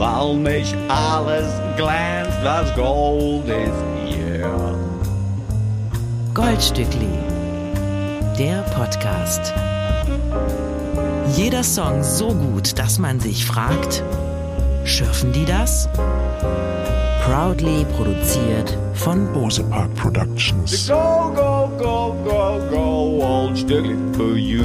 weil mich alles glänzt, was Gold ist hier. Goldstückli, der Podcast. Jeder Song so gut, dass man sich fragt, schürfen die das? Proudly produziert von Bose Park Productions. Go, go, go, go, go, Goldstückli for you.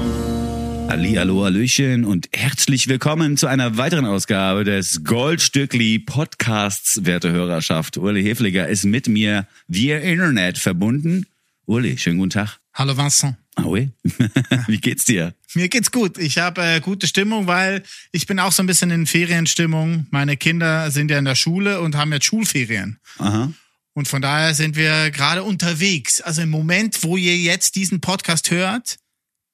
Hallihallo, Hallöchen und herzlich willkommen zu einer weiteren Ausgabe des Goldstückli Podcasts, werte Hörerschaft. Uli Hefliger ist mit mir via Internet verbunden. Uli, schönen guten Tag. Hallo Vincent. Ah, Ui, wie geht's dir? Mir geht's gut. Ich habe äh, gute Stimmung, weil ich bin auch so ein bisschen in Ferienstimmung. Meine Kinder sind ja in der Schule und haben jetzt Schulferien. Aha. Und von daher sind wir gerade unterwegs. Also im Moment, wo ihr jetzt diesen Podcast hört,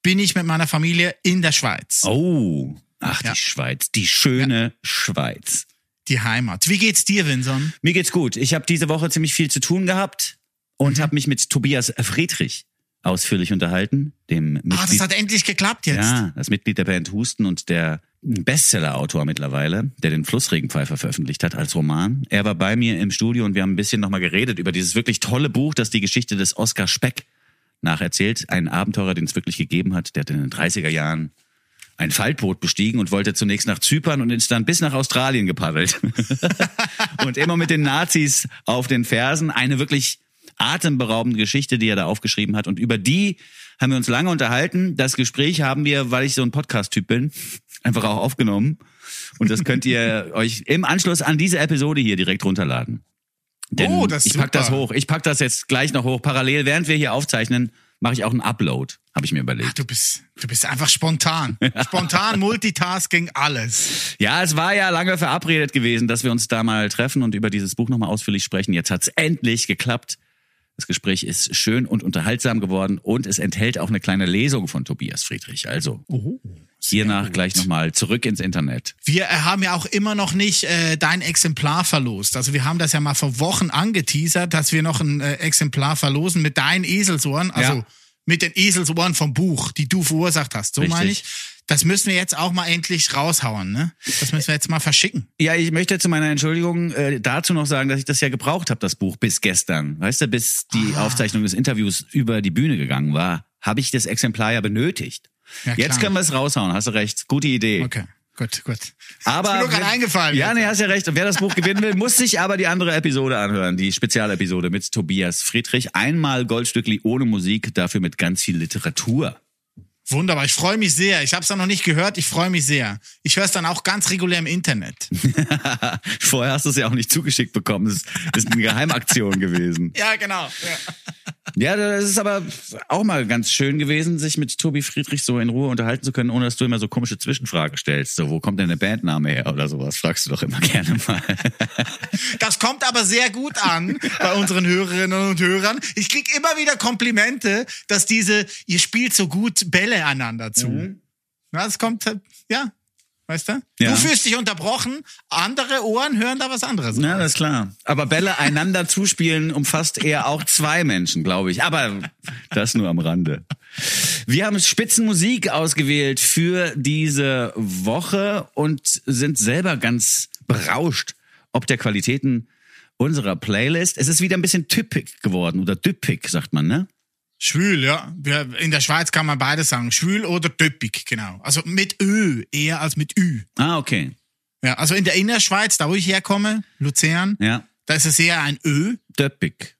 bin ich mit meiner Familie in der Schweiz. Oh, ach, Ja. die Schweiz, die schöne Schweiz. Die Heimat. Wie geht's dir, Vincent? Mir geht's gut. Ich habe diese Woche ziemlich viel zu tun gehabt und Mhm. habe mich mit Tobias Friedrich ausführlich unterhalten, dem Mitglied Ah, das hat endlich geklappt jetzt. Ja, das Mitglied der Band Husten und der Bestseller-Autor mittlerweile, der den Flussregenpfeifer veröffentlicht hat als Roman. Er war bei mir im Studio und wir haben ein bisschen nochmal geredet über dieses wirklich tolle Buch, das die Geschichte des Oskar Speck nacherzählt. Ein Abenteurer, den es wirklich gegeben hat. Der hat in den 30er Jahren ein Faltboot bestiegen und wollte zunächst nach Zypern und ist dann bis nach Australien gepaddelt. und immer mit den Nazis auf den Fersen. Eine wirklich atemberaubende Geschichte, die er da aufgeschrieben hat. Und über die haben wir uns lange unterhalten. Das Gespräch haben wir, weil ich so ein Podcast-Typ bin, einfach auch aufgenommen. Und das könnt ihr euch im Anschluss an diese Episode hier direkt runterladen. Denn Oh, das ist ich pack das super. hoch. Ich pack das jetzt gleich noch hoch. Parallel, während wir hier aufzeichnen, mache ich auch einen Upload, habe ich mir überlegt. Ach, du bist, du bist einfach spontan. Spontan, Multitasking, alles. Ja, es war ja lange verabredet gewesen, dass wir uns da mal treffen und über dieses Buch nochmal ausführlich sprechen. Jetzt hat's endlich geklappt. Das Gespräch ist schön und unterhaltsam geworden und es enthält auch eine kleine Lesung von Tobias Friedrich. Also hiernach gleich nochmal zurück ins Internet. Wir haben ja auch immer noch nicht äh, dein Exemplar verlost. Also wir haben das ja mal vor Wochen angeteasert, dass wir noch ein äh, Exemplar verlosen mit deinen Eselsohren, also Ja. mit den Eselsohren vom Buch, die du verursacht hast. So Richtig. meine ich. Das müssen wir jetzt auch mal endlich raushauen, ne? Das müssen wir jetzt mal verschicken. Ja, ich möchte zu meiner Entschuldigung äh, dazu noch sagen, dass ich das ja gebraucht habe, das Buch, bis gestern. Weißt du, bis die Ah. Aufzeichnung des Interviews über die Bühne gegangen war, habe ich das Exemplar ja benötigt. Ja, Jetzt können wir es raushauen, hast du recht. Gute Idee. Okay, gut, gut. Aber Ist mir nur gerade eingefallen Ja, jetzt. nee, hast ja recht. Und wer das Buch gewinnen will, muss sich aber die andere Episode anhören, die Spezialepisode mit Tobias Friedrich. Einmal Goldstückli ohne Musik, dafür mit ganz viel Literatur. Wunderbar, ich freue mich sehr. Ich habe es noch nicht gehört, ich freue mich sehr. Ich höre es dann auch ganz regulär im Internet. Vorher hast du es ja auch nicht zugeschickt bekommen. Das ist, eine Geheimaktion gewesen. Ja, genau. Ja. Ja, das ist aber auch mal ganz schön gewesen, sich mit Tobi Friedrich so in Ruhe unterhalten zu können, ohne dass du immer so komische Zwischenfragen stellst. So, wo kommt denn der Bandname her oder sowas? Fragst du doch immer gerne mal. Das kommt aber sehr gut an bei unseren Hörerinnen und Hörern. Ich krieg immer wieder Komplimente, dass diese, ihr spielt so gut Bälle einander zu. Ja, das kommt, ja, weißt du? Ja. Du fühlst dich unterbrochen, andere Ohren hören da was anderes. Ja, das ist klar. Aber Bälle einander zuspielen umfasst eher auch zwei Menschen, glaube ich. Aber das nur am Rande. Wir haben Spitzenmusik ausgewählt für diese Woche und sind selber ganz berauscht ob der Qualitäten unserer Playlist. Es ist wieder ein bisschen typisch geworden oder typisch, sagt man, ne? Schwül, ja. In der Schweiz kann man beides sagen. Schwül oder töppig, genau. Also mit Ö eher als mit Ü. Ah, okay. Ja, also in der Innerschweiz, da wo ich herkomme, Luzern, Ja. da ist es eher ein Ö, Töppig.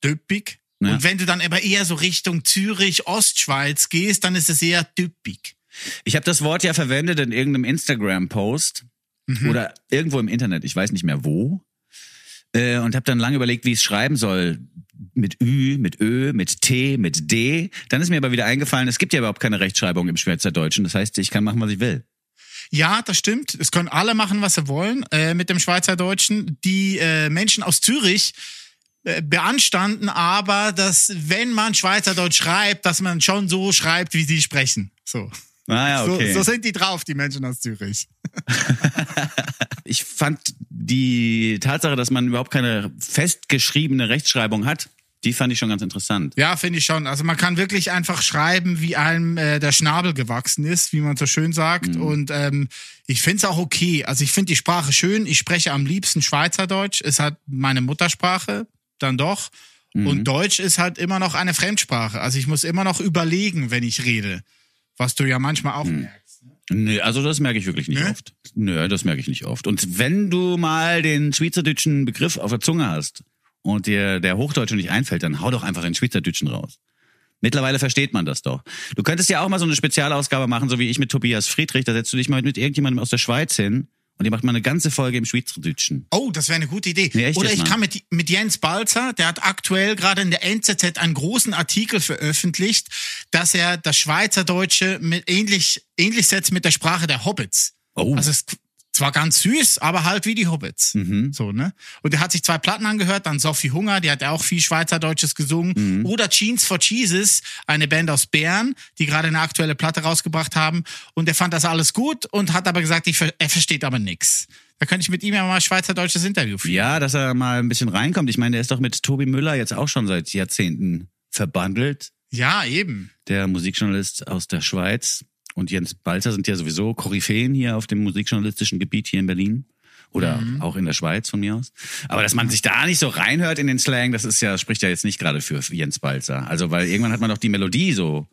töppig. Ja. Und wenn du dann aber eher so Richtung Zürich, Ostschweiz gehst, dann ist es eher typig. Ich habe das Wort ja verwendet in irgendeinem Instagram-Post oder irgendwo im Internet, ich weiß nicht mehr wo. Äh, und habe dann lange überlegt, wie ich es schreiben soll. Mit Ü, mit Ö, mit T, mit D. Dann ist mir aber wieder eingefallen, es gibt ja überhaupt keine Rechtschreibung im Schweizerdeutschen. Das heißt, ich kann machen, was ich will. Ja, das stimmt. Es können alle machen, was sie wollen äh, mit dem Schweizerdeutschen. Die äh, Menschen aus Zürich äh, beanstanden aber, dass wenn man Schweizerdeutsch schreibt, dass man schon so schreibt, wie sie sprechen. So. Ah ja, okay. So, so sind die drauf, die Menschen aus Zürich. ich fand die Tatsache, dass man überhaupt keine festgeschriebene Rechtschreibung hat, Die fand ich schon ganz interessant. Ja, finde ich schon. Also man kann wirklich einfach schreiben, wie einem äh, der Schnabel gewachsen ist, wie man so schön sagt. Und ähm, ich finde es auch okay. Also ich finde die Sprache schön. Ich spreche am liebsten Schweizerdeutsch. Ist halt meine Muttersprache, dann doch. Und Deutsch ist halt immer noch eine Fremdsprache. Also ich muss immer noch überlegen, wenn ich rede. Was du ja manchmal auch merkst. Nö, also das merke ich wirklich nicht Nö? oft. Nö, das merke ich nicht oft. Und wenn du mal den schweizerdeutschen Begriff auf der Zunge hast und dir der Hochdeutsche nicht einfällt, dann hau doch einfach den schweizerdeutschen raus. Mittlerweile versteht man das doch. Du könntest ja auch mal so eine Spezialausgabe machen, so wie ich mit Tobias Friedrich. Da setzt du dich mal mit irgendjemandem aus der Schweiz hin und ihr macht mal eine ganze Folge im Schweizerdeutschen. Oh, das wäre eine gute Idee. Nee, echt Oder ich kann mit, mit Jens Balzer, der hat aktuell gerade in der NZZ einen großen Artikel veröffentlicht, dass er das Schweizerdeutsche mit ähnlich, ähnlich setzt mit der Sprache der Hobbits. Oh. Also es zwar ganz süß, aber halt wie die Hobbits. So, ne? Und er hat sich zwei Platten angehört, dann Sophie Hunger, die hat ja auch viel Schweizerdeutsches gesungen. Oder Jeans for Jesus, eine Band aus Bern, die gerade eine aktuelle Platte rausgebracht haben. Und er fand das alles gut und hat aber gesagt, ich, er versteht aber nix. Da könnte ich mit ihm ja mal ein schweizerdeutsches Interview führen. Ja, dass er mal ein bisschen reinkommt. Ich meine, der ist doch mit Tobi Müller jetzt auch schon seit Jahrzehnten verbandelt. Ja, eben. der Musikjournalist aus der Schweiz und Jens Balzer sind ja sowieso Koryphäen hier auf dem musikjournalistischen Gebiet hier in Berlin. Oder auch in der Schweiz von mir aus. Aber dass man sich da nicht so reinhört in den Slang, das ist ja, spricht ja jetzt nicht gerade für Jens Balzer. Also, weil irgendwann hat man doch die Melodie so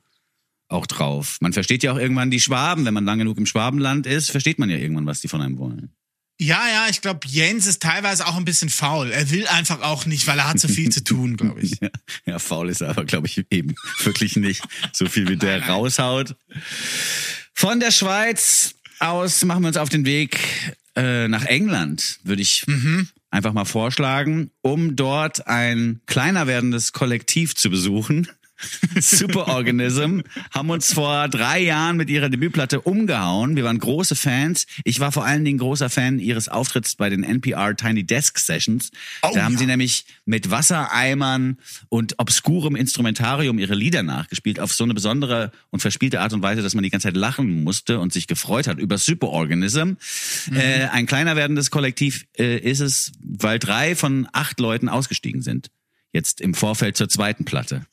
auch drauf. Man versteht ja auch irgendwann die Schwaben. Wenn man lang genug im Schwabenland ist, versteht man ja irgendwann, was die von einem wollen. Ja, ja, ich glaube, Jens ist teilweise auch ein bisschen faul. Er will einfach auch nicht, weil er hat so viel zu tun, glaube ich. Ja, ja, faul ist er aber, glaube ich, eben wirklich nicht. So viel wie der raushaut. Von der Schweiz aus machen wir uns auf den Weg äh, nach England, würde ich einfach mal vorschlagen, um dort ein kleiner werdendes Kollektiv zu besuchen. Superorganism haben uns vor drei Jahren mit ihrer Debütplatte umgehauen. Wir waren große Fans. Ich war vor allen Dingen großer Fan ihres Auftritts bei den NPR Tiny Desk Sessions. Oh, da haben ja. sie nämlich mit Wassereimern und obskurem Instrumentarium ihre Lieder nachgespielt auf so eine besondere und verspielte Art und Weise, dass man die ganze Zeit lachen musste und sich gefreut hat über Superorganism. Äh, ein kleiner werdendes Kollektiv äh, ist es, weil drei von acht Leuten ausgestiegen sind. Jetzt im Vorfeld zur zweiten Platte.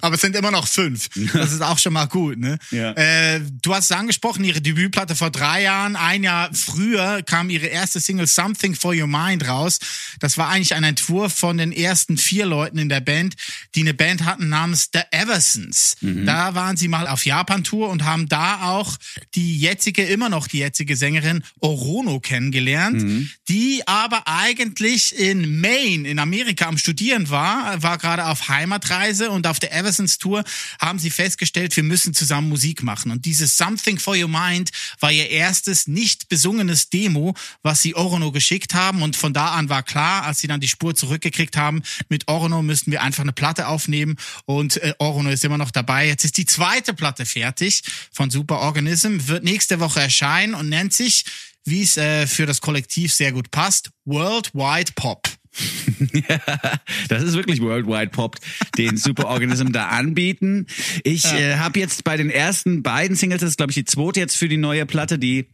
Aber es sind immer noch fünf. Das ist auch schon mal gut, ne? Ja. Äh, du hast es angesprochen, ihre Debütplatte vor drei Jahren. Ein Jahr früher kam ihre erste Single Something for Your Mind raus. Das war eigentlich ein Entwurf von den ersten vier Leuten in der Band, die eine Band hatten namens The Eversons. Da waren sie mal auf Japan-Tour und haben da auch die jetzige, immer noch die jetzige Sängerin Orono kennengelernt, die aber eigentlich in Maine in Amerika am Studieren war, war gerade auf Heimatreise und auf der Eversons Tour haben sie festgestellt, wir müssen zusammen Musik machen. Und dieses Something for Your Mind war ihr erstes nicht besungenes Demo, was sie Orono geschickt haben. Und von da an war klar, als sie dann die Spur zurückgekriegt haben, mit Orono müssten wir einfach eine Platte aufnehmen. Und äh, Orono ist immer noch dabei. Jetzt ist die zweite Platte fertig von Superorganism, wird nächste Woche erscheinen und nennt sich, wie es äh, für das Kollektiv sehr gut passt, Worldwide Pop. Das ist wirklich Worldwide Pop, den Superorganism da anbieten. Ich äh, habe jetzt bei den ersten beiden Singles, das ist glaube ich die zweite jetzt für die neue Platte, die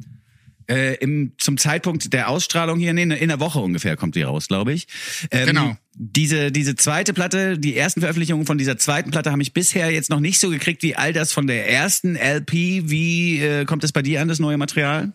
äh, im, zum Zeitpunkt der Ausstrahlung hier, nee, in der Woche ungefähr kommt die raus, glaube ich. Ähm, Genau. Diese, diese zweite Platte, die ersten Veröffentlichungen von dieser zweiten Platte haben mich bisher jetzt noch nicht so gekriegt wie all das von der ersten LP. Wie äh, kommt es bei dir an, das neue Material?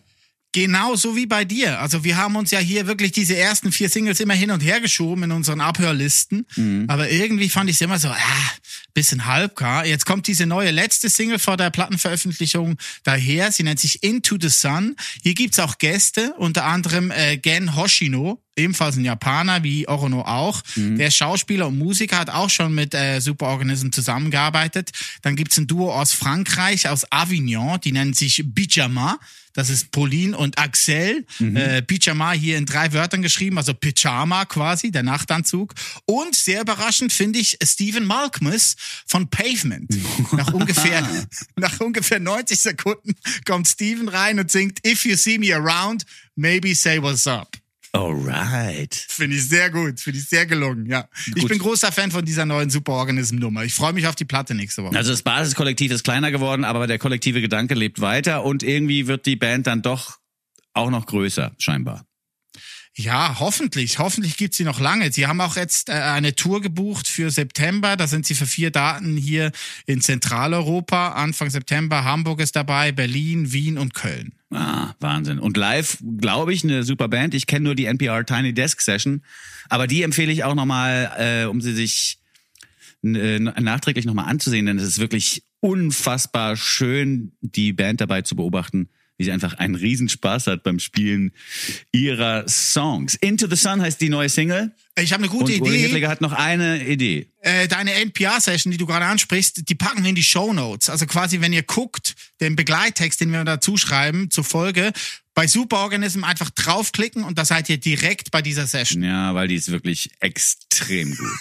Genau so wie bei dir. Also wir haben uns ja hier wirklich diese ersten vier Singles immer hin und her geschoben in unseren Abhörlisten. Aber irgendwie fand ich es immer so, ah, bisschen halbgar. Jetzt kommt diese neue letzte Single vor der Plattenveröffentlichung daher. Sie nennt sich Into the Sun. Hier gibt's auch Gäste, unter anderem äh, Gen Hoshino, ebenfalls ein Japaner, wie Orono auch. Der ist Schauspieler und Musiker, hat auch schon mit äh, Superorganism zusammengearbeitet. Dann gibt's ein Duo aus Frankreich, aus Avignon, die nennen sich Bijama. Das ist Pauline und Axel. Äh, Pyjama hier in drei Wörtern geschrieben, also Pyjama quasi, der Nachtanzug. Und sehr überraschend finde ich Stephen Malkmus von Pavement. Nach ungefähr, nach ungefähr 90 Sekunden kommt Stephen rein und singt If you see me around, maybe say what's up. Alright. Finde ich sehr gut, finde ich sehr gelungen, ja. Ich Gut. bin großer Fan von dieser neuen Superorganism-Nummer. Ich freue mich auf die Platte nächste Woche. Also das Basiskollektiv ist kleiner geworden, aber der kollektive Gedanke lebt weiter und irgendwie wird die Band dann doch auch noch größer, scheinbar. Ja, hoffentlich. Hoffentlich gibt's sie noch lange. Sie haben auch jetzt äh, eine Tour gebucht für September. Da sind sie für vier Daten hier in Zentraleuropa. Anfang September. Hamburg ist dabei, Berlin, Wien und Köln. Ah, Wahnsinn. Und live, glaube ich, eine super Band. Ich kenne nur die NPR Tiny Desk Session, aber die empfehle ich auch nochmal, äh, um sie sich äh, nachträglich nochmal anzusehen, denn es ist wirklich unfassbar schön, die Band dabei zu beobachten, wie sie einfach einen Riesenspaß hat beim Spielen ihrer Songs. Into the Sun heißt die neue Single. Ich habe eine gute und Uli Idee. Hitliger hat noch eine Idee. Äh, deine NPR-Session, die du gerade ansprichst, die packen wir in die Show Notes. Also quasi, wenn ihr guckt, den Begleittext, den wir dazu schreiben zur Folge, bei Superorganism einfach draufklicken und da seid ihr direkt bei dieser Session. Ja, weil die ist wirklich extrem gut.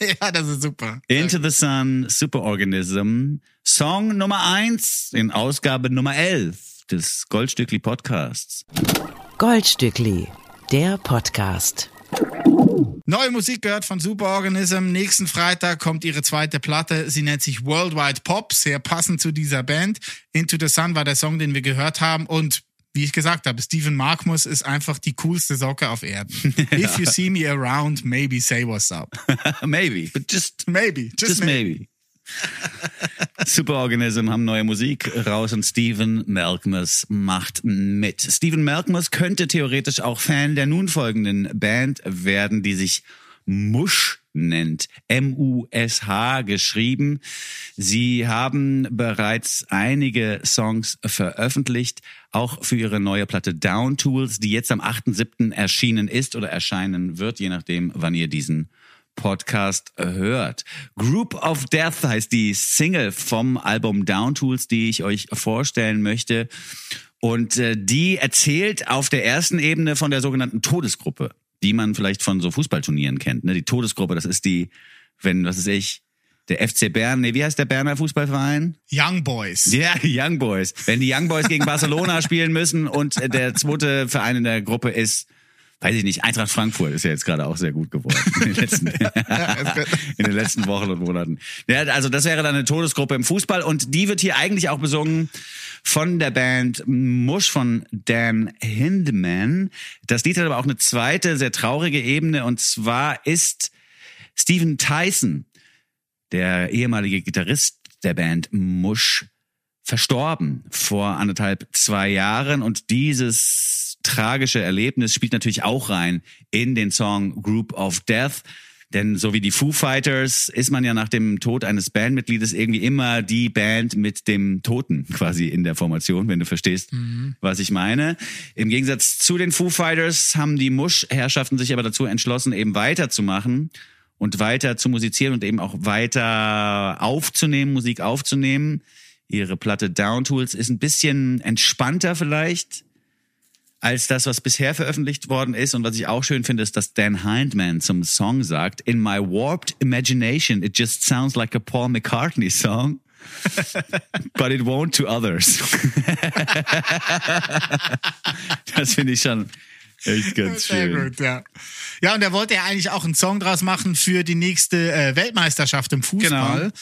ja, das ist super. Into the Sun, Superorganism, Song Nummer eins in Ausgabe Nummer elf des Goldstückli Podcasts. Goldstückli, der Podcast. Neue Musik gehört von Superorganism. Nächsten Freitag kommt ihre zweite Platte. Sie nennt sich Worldwide Pop, sehr passend zu dieser Band. Into the Sun war der Song, den wir gehört haben und wie ich gesagt habe, Stephen Markmus ist einfach die coolste Socke auf Erden. If you see me around, maybe say what's up. maybe, but just Maybe, just, Just maybe. Superorganism haben neue Musik raus und Stephen Malkmus macht mit. Stephen Malkmus könnte theoretisch auch Fan der nun folgenden Band werden, die sich Mush nennt. M-U-S-H geschrieben. Sie haben bereits einige Songs veröffentlicht, auch für ihre neue Platte Down Tools, die jetzt am 8.7. erschienen ist oder erscheinen wird, je nachdem, wann ihr diesen Podcast hört. Group of Death heißt die Single vom Album Down Tools, die ich euch vorstellen möchte. Und äh, die erzählt auf der ersten Ebene von der sogenannten Todesgruppe, die man vielleicht von so Fußballturnieren kennt. Ne? Die Todesgruppe, das ist die, wenn, was ist ich, der FC Bern, nee, wie heißt der Berner Fußballverein? Young Boys. Ja, Young Boys. Wenn die Young Boys gegen Barcelona spielen müssen und der zweite Verein in der Gruppe ist weiß ich nicht, Eintracht Frankfurt ist ja jetzt gerade auch sehr gut geworden in den letzten, in den letzten Wochen und Monaten. Ja, also das wäre dann eine Todesgruppe im Fußball und die wird hier eigentlich auch besungen von der Band Mush von Dan Hindman. Das Lied hat aber auch eine zweite, sehr traurige Ebene und zwar ist Steven Tyson, der ehemalige Gitarrist der Band Mush, verstorben vor anderthalb, zwei Jahren und dieses tragische Erlebnis spielt natürlich auch rein in den Song Group of Death. Denn so wie die Foo Fighters ist man ja nach dem Tod eines Bandmitgliedes irgendwie immer die Band mit dem Toten quasi in der Formation, wenn du verstehst, mhm. was ich meine. Im Gegensatz zu den Foo Fighters haben die Musch-Herrschaften sich aber dazu entschlossen, eben weiterzumachen und weiter zu musizieren und eben auch weiter aufzunehmen, Musik aufzunehmen. Ihre Platte Down Tools ist ein bisschen entspannter vielleicht als das, was bisher veröffentlicht worden ist. Und was ich auch schön finde, ist, dass Dan Hindman zum Song sagt, In my warped imagination, it just sounds like a Paul McCartney song. But it won't to others. das finde ich schon echt ganz Sehr schön. gut, ja. Ja, und er wollte ja eigentlich auch einen Song draus machen für die nächste äh, Weltmeisterschaft im Fußball. Genau.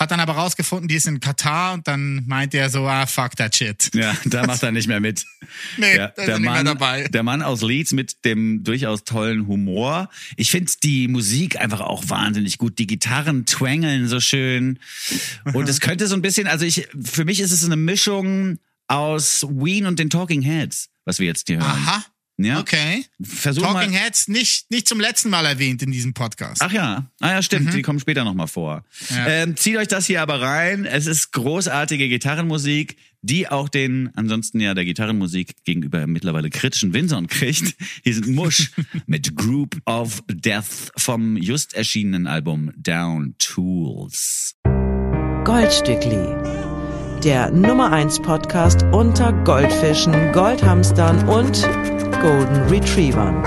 Hat dann aber rausgefunden, die ist in Katar und dann meint er so, ah, fuck that shit. Ja, da macht er nicht mehr mit. Nee, ja, der, er nicht mehr Mann, dabei. der Mann aus Leeds mit dem durchaus tollen Humor. Ich finde die Musik einfach auch wahnsinnig gut. Die Gitarren twängeln so schön. Und es könnte so ein bisschen, also ich, für mich ist es eine Mischung aus Ween und den Talking Heads, was wir jetzt hier hören. Aha. Ja. Okay. Versuch Talking mal. Heads nicht, nicht zum letzten Mal erwähnt in diesem Podcast. Ach ja, ah ja, stimmt, die kommen später nochmal vor. Mhm. Ja. Ähm, zieht euch das hier aber rein. Es ist großartige Gitarrenmusik, die auch den ansonsten ja der Gitarrenmusik gegenüber mittlerweile kritischen Windsor kriegt. Hier sind Mush mit Group of Death vom just erschienenen Album Down Tools. Goldstückli. Der Nummer 1 Podcast unter Goldfischen, Goldhamstern und Golden Retrievern.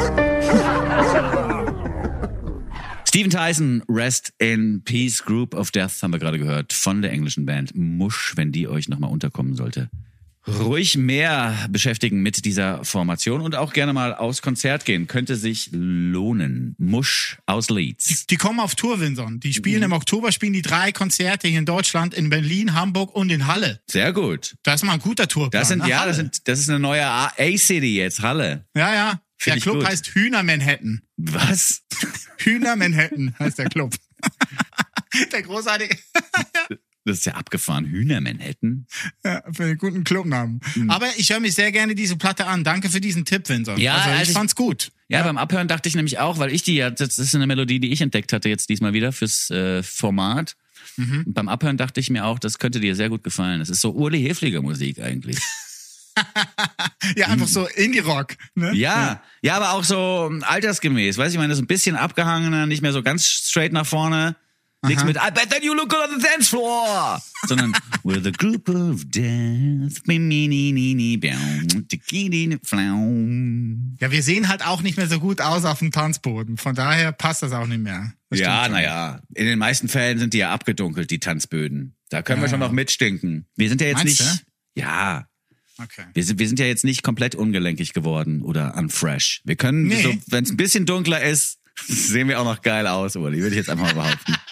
Steven Tyson, Rest in Peace, Group of Death, haben wir gerade gehört, von der englischen Band Mush, wenn die euch nochmal unterkommen sollte. Ruhig mehr beschäftigen mit dieser Formation und auch gerne mal aufs Konzert gehen. Könnte sich lohnen. Mush aus Leeds. Die kommen auf Tour, Winson. Die spielen Mhm. im Oktober, spielen die drei Konzerte hier in Deutschland, in Berlin, Hamburg und in Halle. Sehr gut. Das ist mal ein guter Tourplan. Das sind, ja, Halle. das sind, das ist eine neue A- A-City jetzt, Halle. Ja, ja. Der ich Club gut. heißt Hühner Manhattan. Was? Hühner Manhattan heißt der Club. der großartige, Das ist ja abgefahren. Hühner Manhattan. ja, für einen guten Clubnamen. Hm. Aber ich höre mich sehr gerne diese Platte an. Danke für diesen Tipp, Vincent. Ja, also ich also ich- fand's gut. Ja, beim Abhören dachte ich nämlich auch, weil ich die ja, das ist eine Melodie, die ich entdeckt hatte jetzt diesmal wieder fürs äh, Format. Mhm. Beim Abhören dachte ich mir auch, das könnte dir sehr gut gefallen. Das ist so Uli Hefliger Musik eigentlich. Ja, einfach so Indie-Rock. Ne? Hm. Ja, ja, aber auch so ähm, altersgemäß. Weiß ich, ich meine, das ist ein bisschen abgehangener, nicht mehr so ganz straight nach vorne. Nichts mit I bet that you look good on the dance floor, sondern with a group of death. Ja, wir sehen halt auch nicht mehr so gut aus auf dem Tanzboden. Von daher passt das auch nicht mehr. Das Ja, naja, in den meisten Fällen sind die ja abgedunkelt, die Tanzböden. Da können wir Ja. schon noch mitstinken. Wir sind ja jetzt Meinst nicht, ja, Okay. wir sind, wir sind ja jetzt nicht komplett ungelenkig geworden oder unfresh. Wir können, Nee. so, wenn es ein bisschen dunkler ist, sehen wir auch noch geil aus, Uli, würde ich jetzt einfach mal behaupten.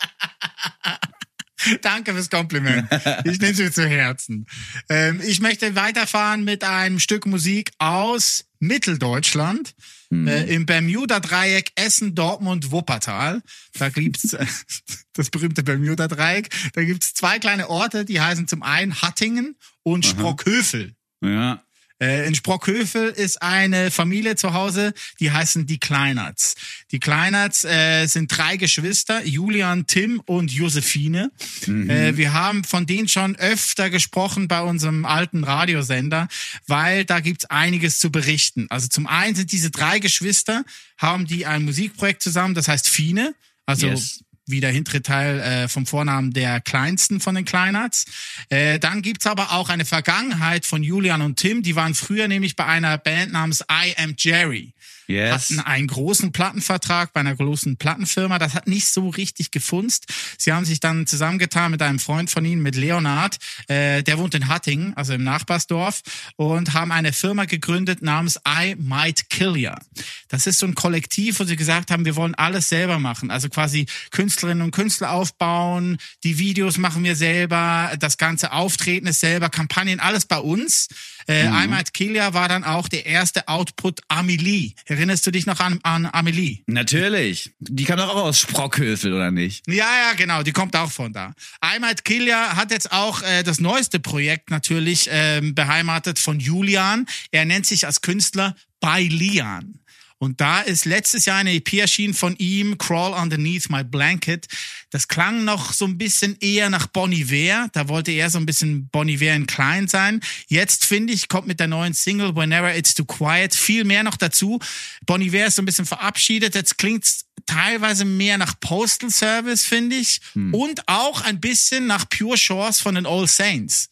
Danke fürs Kompliment. Ich nehme es mir zu Herzen. Ähm, ich möchte weiterfahren mit einem Stück Musik aus Mitteldeutschland. Äh, Im Bermuda-Dreieck Essen, Dortmund, Wuppertal. Da gibt's äh, das berühmte Bermuda-Dreieck. Da gibt's zwei kleine Orte, die heißen zum einen Hattingen und Sprockhövel. Ja, Äh, in Sprockhövel ist eine Familie zu Hause, die heißen die Kleinerts. Die Kleinerts äh, sind drei Geschwister, Julian, Tim und Josephine. Äh, wir haben von denen schon öfter gesprochen bei unserem alten Radiosender, weil da gibt's einiges zu berichten. Also zum einen sind diese drei Geschwister, haben die ein Musikprojekt zusammen, das heißt Fine. Also Yes. Wie der hintere Teil äh, vom Vornamen der kleinsten von den Kleinarts. Äh, dann gibt's aber auch eine Vergangenheit von Julian und Tim. Die waren früher nämlich bei einer Band namens I Am Jerry. Yes. Hatten einen großen Plattenvertrag bei einer großen Plattenfirma. Das hat nicht so richtig gefunzt. Sie haben sich dann zusammengetan mit einem Freund von ihnen, mit Leonard. Äh, der wohnt in Hattingen, also im Nachbarsdorf, und haben eine Firma gegründet namens I Might Kill Ya. Das ist so ein Kollektiv, wo sie gesagt haben, wir wollen alles selber machen. Also quasi Künstlerinnen und Künstler aufbauen, die Videos machen wir selber, das ganze Auftreten ist selber, Kampagnen, alles bei uns. Äh, I Might Kill Ya war dann auch der erste Output Amelie. Erinnerst du dich noch an, an Amelie? Natürlich. Die kam doch auch aus Sprockhövel, oder nicht? Ja, ja, genau, die kommt auch von da. Kill Ya hat jetzt auch äh, das neueste Projekt natürlich ähm, beheimatet von Julian. Er nennt sich als Künstler By Lian. Und da ist letztes Jahr eine EP erschienen von ihm, Crawl Underneath My Blanket. Das klang noch so ein bisschen eher nach Bon Iver. Da wollte er so ein bisschen Bon Iver in klein sein. Jetzt, finde ich, kommt mit der neuen Single Whenever It's Too Quiet viel mehr noch dazu. Bon Iver ist so ein bisschen verabschiedet. Jetzt klingt's teilweise mehr nach Postal Service, finde ich. Und auch ein bisschen nach Pure Shores von den All Saints.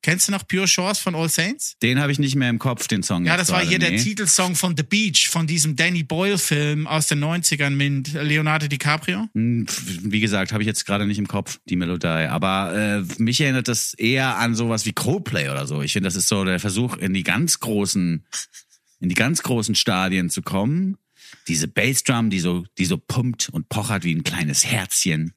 Kennst du noch Pure Shores von All Saints? Den habe ich nicht mehr im Kopf, den Song. Ja, das war hier der nee. Titelsong von The Beach, von diesem Danny Boyle-Film aus den 90ern mit Leonardo DiCaprio. Hm, Wie gesagt, habe ich jetzt gerade nicht im Kopf, die Melodie. Aber äh, mich erinnert das eher an sowas wie Coldplay oder so. Ich finde, das ist so der Versuch, in die ganz großen, in die ganz großen Stadien zu kommen. Diese Bassdrum, die so, die so pumpt und pochert wie ein kleines Herzchen,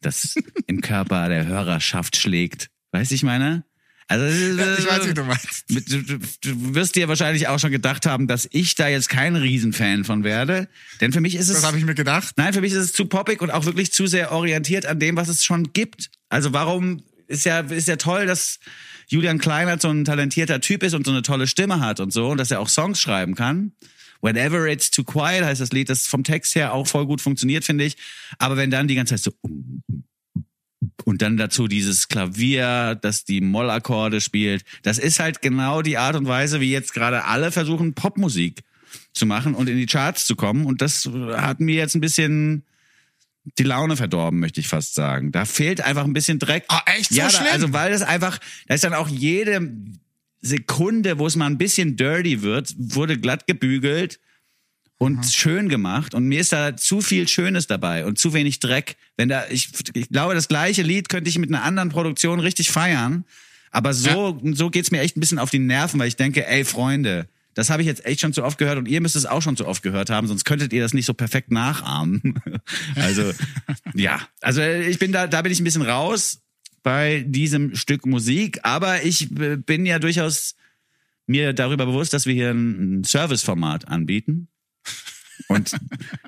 das im Körper der Hörerschaft schlägt. Weißt du, ich meine? Also, Ich weiß, wie du meinst. mit- Du, du, du wirst dir wahrscheinlich auch schon gedacht haben, dass ich da jetzt kein Riesenfan von werde. Denn für mich ist es. Das habe ich mir gedacht. Nein, für mich ist es zu poppig und auch wirklich zu sehr orientiert an dem, was es schon gibt. Also warum ist ja, ist ja toll, dass Julian Kleinert so ein talentierter Typ ist und so eine tolle Stimme hat und so und dass er auch Songs schreiben kann. Whenever it's too quiet heißt das Lied, das vom Text her auch voll gut funktioniert, finde ich. Aber wenn dann die ganze Zeit so und dann dazu dieses Klavier, das die Mollakkorde spielt, das ist halt genau die Art und Weise, wie jetzt gerade alle versuchen, Popmusik zu machen und in die Charts zu kommen. Und das hat mir jetzt ein bisschen die Laune verdorben, möchte ich fast sagen. Da fehlt einfach ein bisschen Dreck. Ah, echt so ja, da, schlimm? also weil das einfach, da ist dann auch jede Sekunde, wo es mal ein bisschen dirty wird, wurde glatt gebügelt und schön gemacht. Und mir ist da zu viel Schönes dabei und zu wenig Dreck. Wenn da, ich, ich glaube, das gleiche Lied könnte ich mit einer anderen Produktion richtig feiern. Aber so, so geht's mir echt ein bisschen auf die Nerven, weil ich denke, ey, Freunde, das habe ich jetzt echt schon zu oft gehört und ihr müsst es auch schon zu oft gehört haben, sonst könntet ihr das nicht so perfekt nachahmen. Also, ja, also ich bin da, da bin ich ein bisschen raus bei diesem Stück Musik, aber ich bin ja durchaus mir darüber bewusst, dass wir hier ein Serviceformat anbieten. Und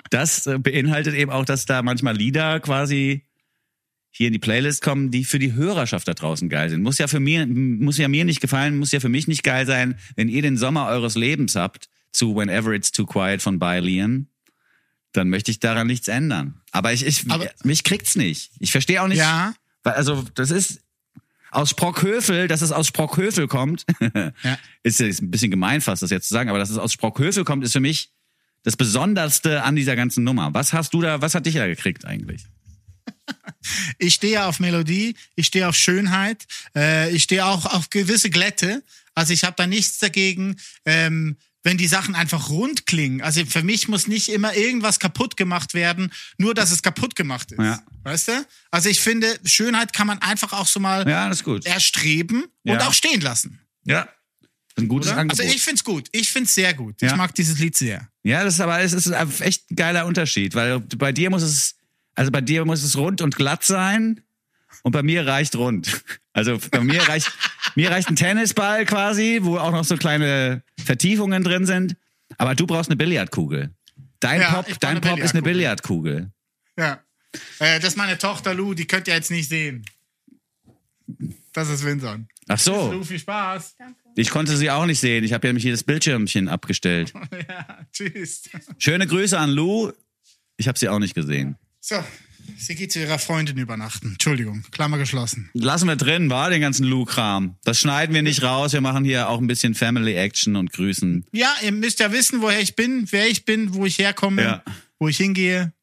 das äh, beinhaltet eben auch, dass da manchmal Lieder quasi hier in die Playlist kommen, die für die Hörerschaft da draußen geil sind. Muss ja für mir, muss ja mir nicht gefallen, muss ja für mich nicht geil sein, wenn ihr den Sommer eures Lebens habt zu Whenever It's Too Quiet von Bylian, dann möchte ich daran nichts ändern. Aber ich, ich Aber- mich kriegt's nicht. Ich verstehe auch nicht. Ja. Weil, also, das ist aus Sprockhövel, dass es aus Sprockhövel kommt, ist, ist ein bisschen gemein fast, das jetzt zu sagen, aber dass es aus Sprockhövel kommt, ist für mich das Besonderste an dieser ganzen Nummer. Was hast du da, was hat dich da gekriegt eigentlich? Ich stehe auf Melodie, ich stehe auf Schönheit, äh, ich stehe auch auf gewisse Glätte. Also ich habe da nichts dagegen, ähm, wenn die Sachen einfach rund klingen. Also für mich muss nicht immer irgendwas kaputt gemacht werden, nur dass es kaputt gemacht ist. Ja. Weißt du? Also ich finde, Schönheit kann man einfach auch so mal Ja, das ist gut. erstreben und Ja. auch stehen lassen. Ja. Ein gutes Oder? Angebot. Also ich find's gut. Ich find's sehr gut. Ich mag dieses Lied sehr. Ja, das ist aber, es ist echt ein geiler Unterschied, weil bei dir muss es, also bei dir muss es rund und glatt sein und bei mir reicht rund. Also bei mir reicht, mir reicht ein Tennisball quasi, wo auch noch so kleine Vertiefungen drin sind. Aber du brauchst eine Billardkugel. Dein Ja, Pop, dein Pop ist eine Billardkugel. Ja. Äh, das ist meine Tochter Lou, die könnt ihr jetzt nicht sehen. Das ist Winson. Ach so, Lou, viel Spaß. ich konnte sie auch nicht sehen. Ich habe ja nämlich hier das Bildschirmchen abgestellt. Ja, tschüss. Schöne Grüße an Lou. Ich habe sie auch nicht gesehen. So, sie geht zu ihrer Freundin übernachten. Entschuldigung, Klammer geschlossen. Lassen wir drin, war den ganzen Lou-Kram. Das schneiden wir nicht raus. Wir machen hier auch ein bisschen Family Action und grüßen. Ja, ihr müsst ja wissen, woher ich bin, wer ich bin, wo ich herkomme, Ja. wo ich hingehe.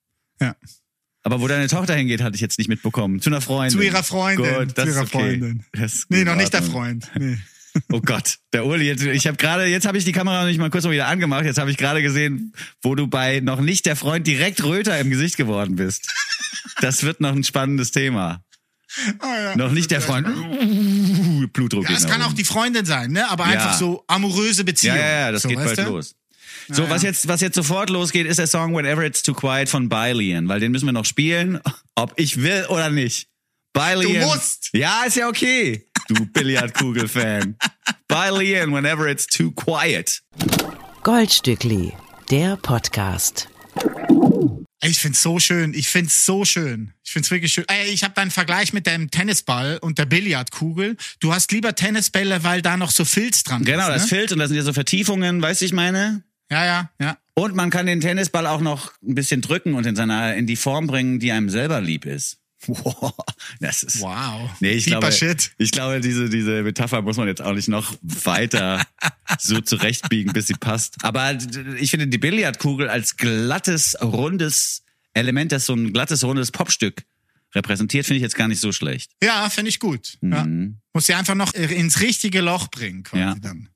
Ja. Aber wo deine Tochter hingeht, hatte ich jetzt nicht mitbekommen. Zu einer Freundin. Zu ihrer Freundin. Gut, das zu ihrer ist okay. Freundin. Das Nee, noch nicht der. Freund. Nee. Oh Gott, der Uli, jetzt, ich habe gerade, jetzt habe ich die Kamera noch nicht mal kurz mal wieder angemacht. Jetzt habe ich gerade gesehen, wo du bei noch nicht der Freund direkt röter im Gesicht geworden bist. Das wird noch ein spannendes Thema. Ah, ja. Noch nicht der Freund. Blutdruck. Ja, es nach kann auch die Freundin sein, ne? Aber Ja. einfach so amoröse Ja, Beziehung. ja, ja, das so, geht bald du? los. So, was jetzt, was jetzt sofort losgeht, ist der Song Whenever It's Too Quiet von Bylian, weil den müssen wir noch spielen, ob ich will oder nicht. Bylian. Du musst. Ja, ist ja okay. Du Billardkugel-Fan. Bylian, Whenever It's Too Quiet. Goldstückli, der Podcast. Ey, Ich find's so schön. Ich find's so schön. Ich find's wirklich schön. Ey, ich habe deinen Vergleich mit dem Tennisball und der Billardkugel. Du hast lieber Tennisbälle, weil da noch so Filz dran Genau, ist. das ne? Filz und da sind ja so Vertiefungen, weißt du, ich meine? Ja, ja, ja. Und man kann den Tennisball auch noch ein bisschen drücken und in seiner, in die Form bringen, die einem selber lieb ist. Wow, das ist. Wow. Nee, ich Deeper glaube, Shit. ich glaube, diese, diese Metapher muss man jetzt auch nicht noch weiter so zurechtbiegen, bis sie passt. Aber ich finde die Billardkugel als glattes, rundes Element, das so ein glattes, rundes Popstück repräsentiert, finde ich jetzt gar nicht so schlecht. Ja, finde ich gut. Ja. Muss sie einfach noch ins richtige Loch bringen, quasi Ja. dann.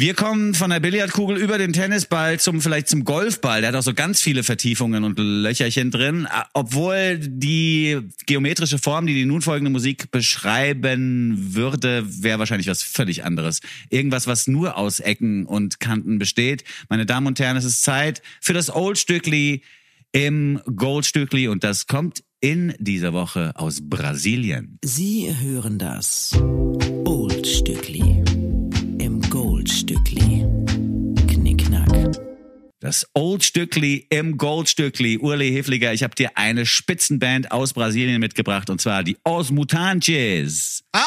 Wir kommen von der Billardkugel über den Tennisball zum vielleicht zum Golfball. Der hat auch so ganz viele Vertiefungen und Löcherchen drin, äh, obwohl die geometrische Form, die die nun folgende Musik beschreiben würde, wäre wahrscheinlich was völlig anderes. Irgendwas, was nur aus Ecken und Kanten besteht. Meine Damen und Herren, es ist Zeit für das Oldstückli im Goldstückli und das kommt in dieser Woche aus Brasilien. Sie hören das Oldstückli Das Oldstückli im Goldstückli. Urli Hefliger, ich habe dir eine Spitzenband aus Brasilien mitgebracht und zwar die Os Mutantes. Ah,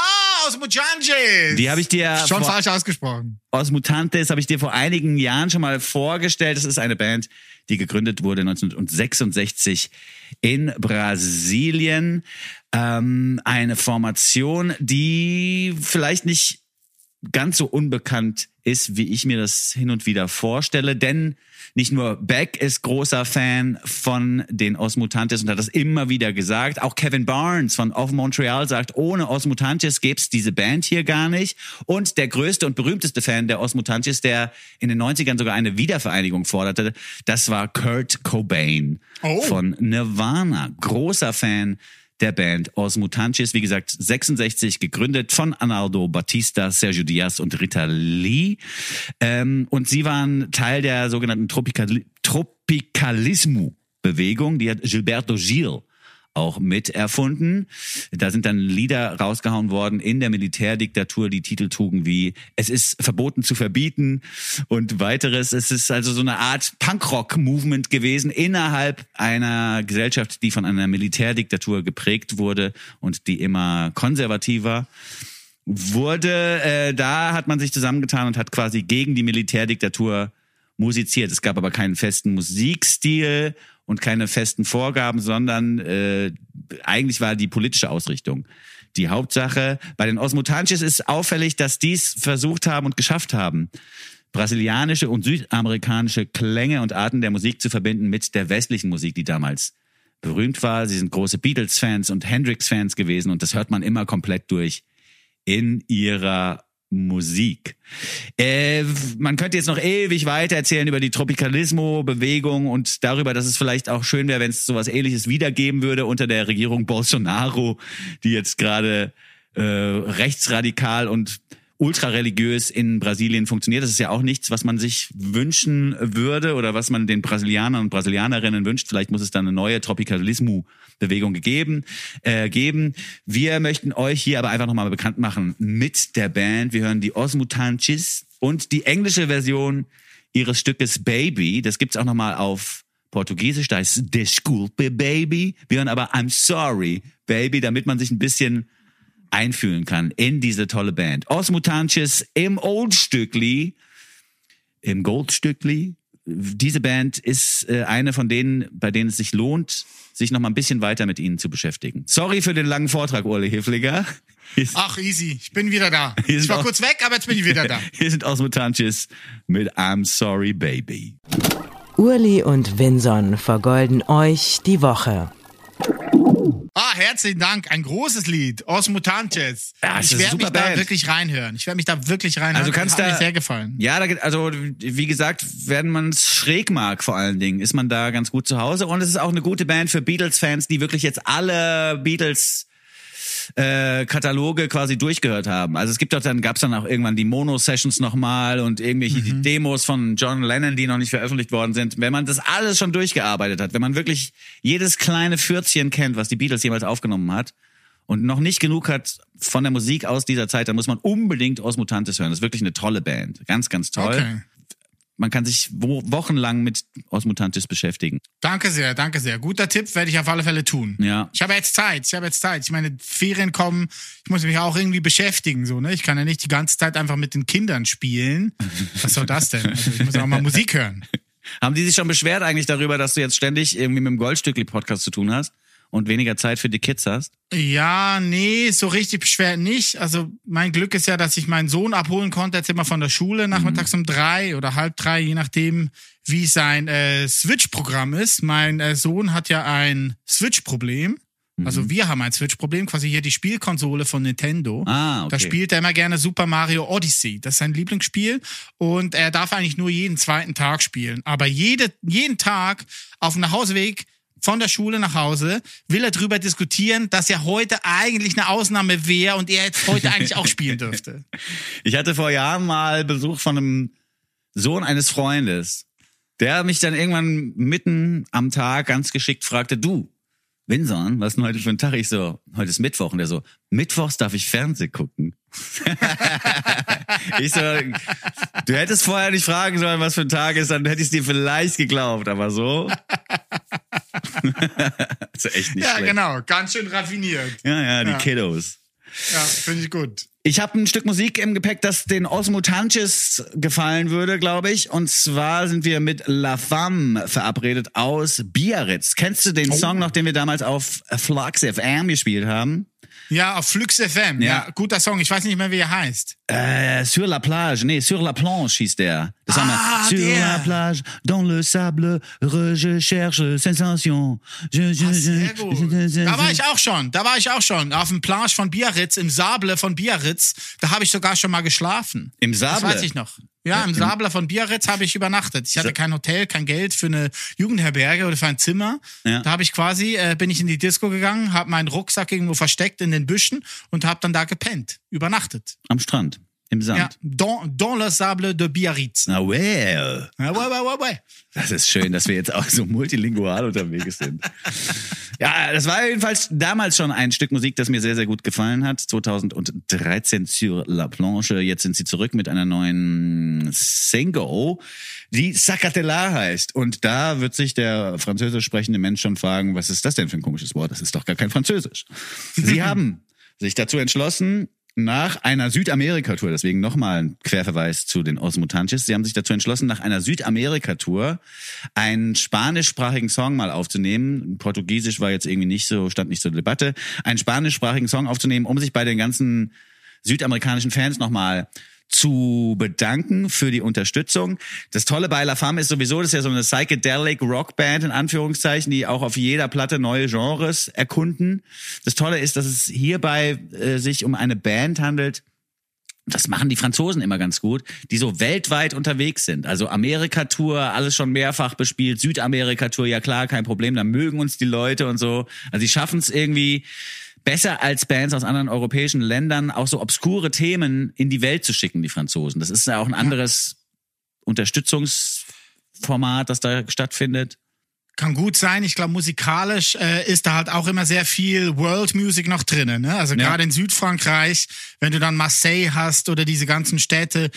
aus Mujanjes. Die habe ich dir Schon vor- falsch ausgesprochen. Os Mutantes habe ich dir vor einigen Jahren schon mal vorgestellt. Das ist eine Band, die gegründet wurde 1966 in Brasilien. Ähm, eine Formation, die vielleicht nicht ganz so unbekannt ist, wie ich mir das hin und wieder vorstelle, denn nicht nur Beck ist großer Fan von den Os Mutantes und hat das immer wieder gesagt. Auch Kevin Barnes von Off Montreal sagt, ohne Os Mutantes gäbe es diese Band hier gar nicht. Und der größte und berühmteste Fan der Os Mutantes, der in den 90ern sogar eine Wiedervereinigung forderte, das war Kurt Cobain Oh. von Nirvana. Großer Fan der Band Os Mutantes, wie gesagt, 66 gegründet von Arnaldo Batista, Sergio Diaz und Rita Lee. Ähm, und sie waren Teil der sogenannten Tropicali Tropicalismo-Bewegung. Die hat Gilberto Gil auch miterfunden. Da sind dann Lieder rausgehauen worden in der Militärdiktatur, die Titel trugen wie Es ist verboten zu verbieten und weiteres. Es ist also so eine Art Punkrock-Movement gewesen innerhalb einer Gesellschaft, die von einer Militärdiktatur geprägt wurde und die immer konservativer wurde. Äh, da hat man sich zusammengetan und hat quasi gegen die Militärdiktatur musiziert. Es gab aber keinen festen Musikstil und keine festen Vorgaben, sondern äh, eigentlich war die politische Ausrichtung die Hauptsache. Bei den Osmutanches ist auffällig, dass dies versucht haben und geschafft haben, brasilianische und südamerikanische Klänge und Arten der Musik zu verbinden mit der westlichen Musik, die damals berühmt war. Sie sind große Beatles-Fans und Hendrix-Fans gewesen und das hört man immer komplett durch in ihrer Musik. Äh, man könnte jetzt noch ewig weiter erzählen über die Tropicalismo-Bewegung und darüber, dass es vielleicht auch schön wäre, wenn es sowas ähnliches wiedergeben würde unter der Regierung Bolsonaro, die jetzt gerade äh, rechtsradikal und ultrareligiös in Brasilien funktioniert. Das ist ja auch nichts, was man sich wünschen würde oder was man den Brasilianern und Brasilianerinnen wünscht. Vielleicht muss es dann eine neue Tropicalismo-Bewegung gegeben, äh, geben. Wir möchten euch hier aber einfach nochmal bekannt machen mit der Band. Wir hören die Osmutanchis und die englische Version ihres Stückes Baby. Das gibt's auch nochmal auf Portugiesisch. Da ist Desculpe Baby. Wir hören aber I'm sorry Baby, damit man sich ein bisschen einfühlen kann in diese tolle Band. Osmutanches im Oldstückli, im Goldstückli. Diese Band ist äh, eine von denen, bei denen es sich lohnt, sich noch mal ein bisschen weiter mit ihnen zu beschäftigen. Sorry für den langen Vortrag, Uli Hefliger. Ach, easy. Ich bin wieder da. Hier Ich war kurz weg, aber jetzt bin ich wieder da. Hier sind Osmutanches mit I'm Sorry Baby. Urli und Vinson vergolden euch die Woche. Ah, herzlichen Dank. Ein großes Lied. Osmutantes. Ja, es ist ich werde mich super da Band. wirklich reinhören. Ich werde mich da wirklich reinhören. Also kannst Hat da- mir sehr gefallen. Ja, da, also wie gesagt, wenn man es schräg mag vor allen Dingen, ist man da ganz gut zu Hause. Und es ist auch eine gute Band für Beatles-Fans, die wirklich jetzt alle Beatles äh, Kataloge quasi durchgehört haben. Also es gibt doch dann, gab's dann auch irgendwann die Mono-Sessions nochmal und irgendwelche die Demos von John Lennon, die noch nicht veröffentlicht worden sind. Wenn man das alles schon durchgearbeitet hat, wenn man wirklich jedes kleine Fürzchen kennt, was die Beatles jemals aufgenommen hat, und noch nicht genug hat von der Musik aus dieser Zeit, dann muss man unbedingt Osmutantes hören. Das ist wirklich eine tolle Band. Ganz, ganz toll. Okay. Man kann sich wo wochenlang mit Osmutantes beschäftigen. Danke sehr, danke sehr. Guter Tipp, werde ich auf alle Fälle tun. Ja. Ich habe jetzt Zeit, ich habe jetzt Zeit. Ich meine, Ferien kommen, ich muss mich auch irgendwie beschäftigen, so, ne? Ich kann ja nicht die ganze Zeit einfach mit den Kindern spielen. Was soll das denn? Also ich muss auch mal Musik hören. Haben die sich schon beschwert eigentlich darüber, dass du jetzt ständig irgendwie mit dem Goldstückli-Podcast zu tun hast und weniger Zeit für die Kids hast? Ja, nee, so richtig beschwert nicht. Also mein Glück ist ja, dass ich meinen Sohn abholen konnte, jetzt immer von der Schule, nachmittags um drei oder halb drei, je nachdem, wie sein äh, Switch-Programm ist. Mein äh, Sohn hat ja ein Switch-Problem. Also wir haben ein Switch-Problem, quasi hier die Spielkonsole von Nintendo. Ah, okay. Da spielt er immer gerne Super Mario Odyssey. Das ist sein Lieblingsspiel. Und er darf eigentlich nur jeden zweiten Tag spielen. Aber jede, jeden Tag auf dem Nachhauseweg von der Schule nach Hause will er drüber diskutieren, dass ja heute eigentlich eine Ausnahme wäre und er jetzt heute eigentlich auch spielen dürfte. Ich hatte vor Jahren mal Besuch von einem Sohn eines Freundes, der mich dann irgendwann mitten am Tag ganz geschickt fragte, du, Winson, was ist denn heute für ein Tag? Ich so, heute ist Mittwoch. Und der so, Mittwochs darf ich Fernseh gucken. ich so, du hättest vorher nicht fragen sollen, was für ein Tag ist, dann hätte ich es dir vielleicht geglaubt, aber so. ist echt nicht ja, schlecht. genau. Ganz schön raffiniert. Ja, ja, die Ja. Kiddos. Ja, finde ich gut. Ich habe ein Stück Musik im Gepäck, das den Osmutanches gefallen würde, glaube ich. Und zwar sind wir mit La Femme verabredet aus Biarritz. Kennst du den Song noch, den wir damals auf Flux FM gespielt haben? Ja, auf Flux FM. Ja. Ja. guter Song. Ich weiß nicht mehr, wie er heißt. Äh, sur la plage, nee, sur la planche hieß der. Das haben Ah, wir. Sur der. la plage, dans le sable, re, je cherche sensation. Je, je, Ah, sehr je, je, je, Da war ich auch schon. Da war ich auch schon. Auf dem Planche von Biarritz, im Sable von Biarritz. Da habe ich sogar schon mal geschlafen. Im Das Sable? weiß ich noch. Ja, im Sabler von Biarritz habe ich übernachtet. Ich hatte kein Hotel, kein Geld für eine Jugendherberge oder für ein Zimmer. Ja. Da habe ich quasi, äh, bin ich in die Disco gegangen, habe meinen Rucksack irgendwo versteckt in den Büschen und habe dann da gepennt, übernachtet. Am Strand, im Sand. Ja, dans, dans le Sable de Biarritz. Na well. Ja, ouais, ouais, ouais, ouais. Das ist schön, dass wir jetzt auch so multilingual unterwegs sind. Ja, das war jedenfalls damals schon ein Stück Musik, das mir sehr, sehr gut gefallen hat. 2013 sur la planche. Jetzt sind sie zurück mit einer neuen Single, die Sacatella heißt. Und da wird sich der französisch sprechende Mensch schon fragen, was ist das denn für ein komisches Wort? Das ist doch gar kein Französisch. Sie haben sich dazu entschlossen, nach einer Südamerika-Tour, deswegen nochmal ein Querverweis zu den Osmutanches, sie haben sich dazu entschlossen, nach einer Südamerika-Tour einen spanischsprachigen Song mal aufzunehmen. Portugiesisch war jetzt irgendwie nicht so, stand nicht zur Debatte. Einen spanischsprachigen Song aufzunehmen, um sich bei den ganzen südamerikanischen Fans nochmal zu bedanken für die Unterstützung. Das Tolle bei La Femme ist sowieso, das ist ja so eine psychedelic Rockband in Anführungszeichen, die auch auf jeder Platte neue Genres erkunden. Das Tolle ist, dass es hierbei äh, sich um eine Band handelt, das machen die Franzosen immer ganz gut, die so weltweit unterwegs sind. Also Amerika-Tour, alles schon mehrfach bespielt, Südamerika-Tour, ja klar, kein Problem, da mögen uns die Leute und so. Also die schaffen es irgendwie, besser als Bands aus anderen europäischen Ländern auch so obskure Themen in die Welt zu schicken, die Franzosen. Das ist ja auch ein anderes Unterstützungsformat, das da stattfindet. Kann gut sein. Ich glaube, musikalisch äh, ist da halt auch immer sehr viel World Music noch drinnen. Ne? Also Ja. gerade in Südfrankreich, wenn du dann Marseille hast oder diese ganzen Städte,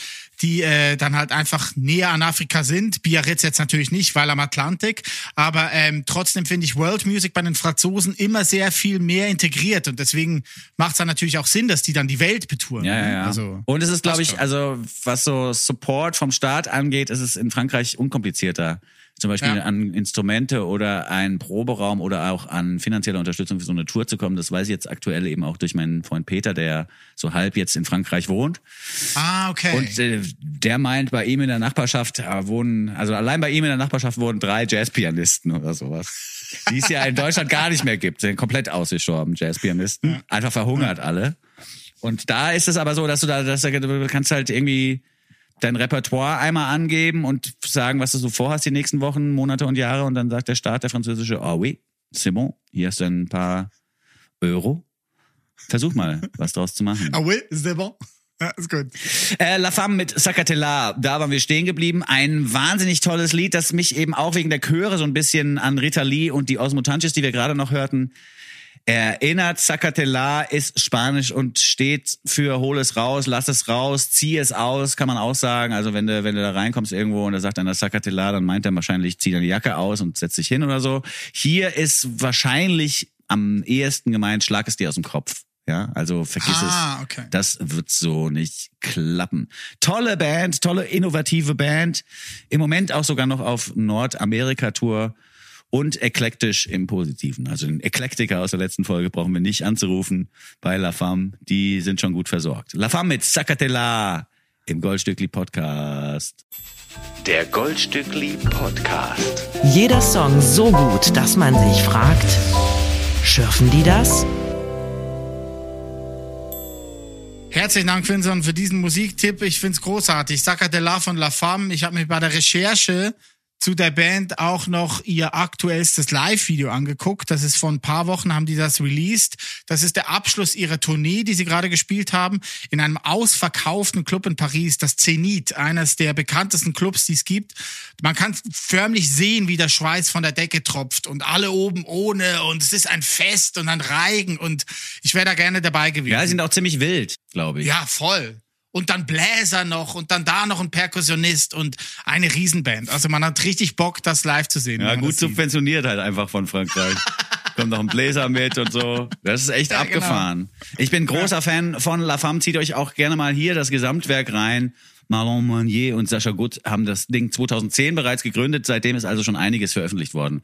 die äh, dann halt einfach näher an Afrika sind. Biarritz jetzt natürlich nicht, weil am Atlantik. Aber ähm, trotzdem finde ich World Music bei den Franzosen immer sehr viel mehr integriert. Und deswegen macht es dann natürlich auch Sinn, dass die dann die Welt betouren. Ja, ja, ne? ja. Also, und es ist, glaube ich, also was so Support vom Staat angeht, ist es in Frankreich unkomplizierter. Zum Beispiel Ja. an Instrumente oder einen Proberaum oder auch an finanzielle Unterstützung für so eine Tour zu kommen. Das weiß ich jetzt aktuell eben auch durch meinen Freund Peter, der so halb jetzt in Frankreich wohnt. ah, okay. Und äh, der meint, bei ihm in der Nachbarschaft äh, wohnen, also allein bei ihm in der Nachbarschaft wohnen drei Jazzpianisten oder sowas. Die es ja in Deutschland gar nicht mehr gibt. Sind komplett ausgestorben, Jazzpianisten. Einfach verhungert alle. Und da ist es aber so, dass du da, dass du, du kannst halt irgendwie dein Repertoire einmal angeben und sagen, was du so vorhast die nächsten Wochen, Monate und Jahre. Und dann sagt der Staat, der französische, oh oui, c'est bon, hier hast du ein paar Euro. Versuch mal, was draus zu machen. ah oui, c'est bon. Ja, ist gut. Äh, La Femme mit Sacatella, da waren wir stehen geblieben. Ein wahnsinnig tolles Lied, das mich eben auch wegen der Chöre so ein bisschen an Rita Lee und die Osmutanches, die wir gerade noch hörten, erinnert. Sacatella ist Spanisch und steht für hol es raus, lass es raus, zieh es aus, kann man auch sagen. Also wenn du, wenn du da reinkommst irgendwo und da sagt einer Sacatella, dann meint er wahrscheinlich, zieh deine Jacke aus und setz dich hin oder so. Hier ist wahrscheinlich am ehesten gemeint, schlag es dir aus dem Kopf. Ja, also vergiss Ah, es. okay. Das wird so nicht klappen. Tolle Band, tolle innovative Band. Im Moment auch sogar noch auf Nordamerika-Tour und eklektisch im Positiven. Also den Eklektiker aus der letzten Folge brauchen wir nicht anzurufen bei La Femme. Die sind schon gut versorgt. La Femme mit Sacatella im Goldstückli Podcast. Der Goldstückli Podcast. Jeder Song so gut, dass man sich fragt, schürfen die das? Herzlichen Dank, Vincent, für diesen Musiktipp. Ich find's großartig. Sacatella von La Femme. Ich habe mich bei der Recherche zu der Band auch noch ihr aktuellstes Live-Video angeguckt. Das ist vor ein paar Wochen, haben die das released. Das ist der Abschluss ihrer Tournee, die sie gerade gespielt haben, in einem ausverkauften Club in Paris, das Zenit, eines der bekanntesten Clubs, die es gibt. Man kann förmlich sehen, wie der Schweiß von der Decke tropft und alle oben ohne und es ist ein Fest und ein Reigen und ich wäre da gerne dabei gewesen. Ja, die sind auch ziemlich wild, glaube ich. Ja, voll. Und dann Bläser noch und dann da noch ein Perkussionist und eine Riesenband. Also man hat richtig Bock, das live zu sehen. Ja, gut subventioniert halt einfach von Frankreich. Kommt noch ein Bläser mit und so. Das ist echt Ja, genau. abgefahren. Ich bin großer Fan von La Femme. Zieht euch auch gerne mal hier das Gesamtwerk rein. Marlon Meunier und Sascha Gutt haben das Ding 2010 bereits gegründet. Seitdem ist also schon einiges veröffentlicht worden.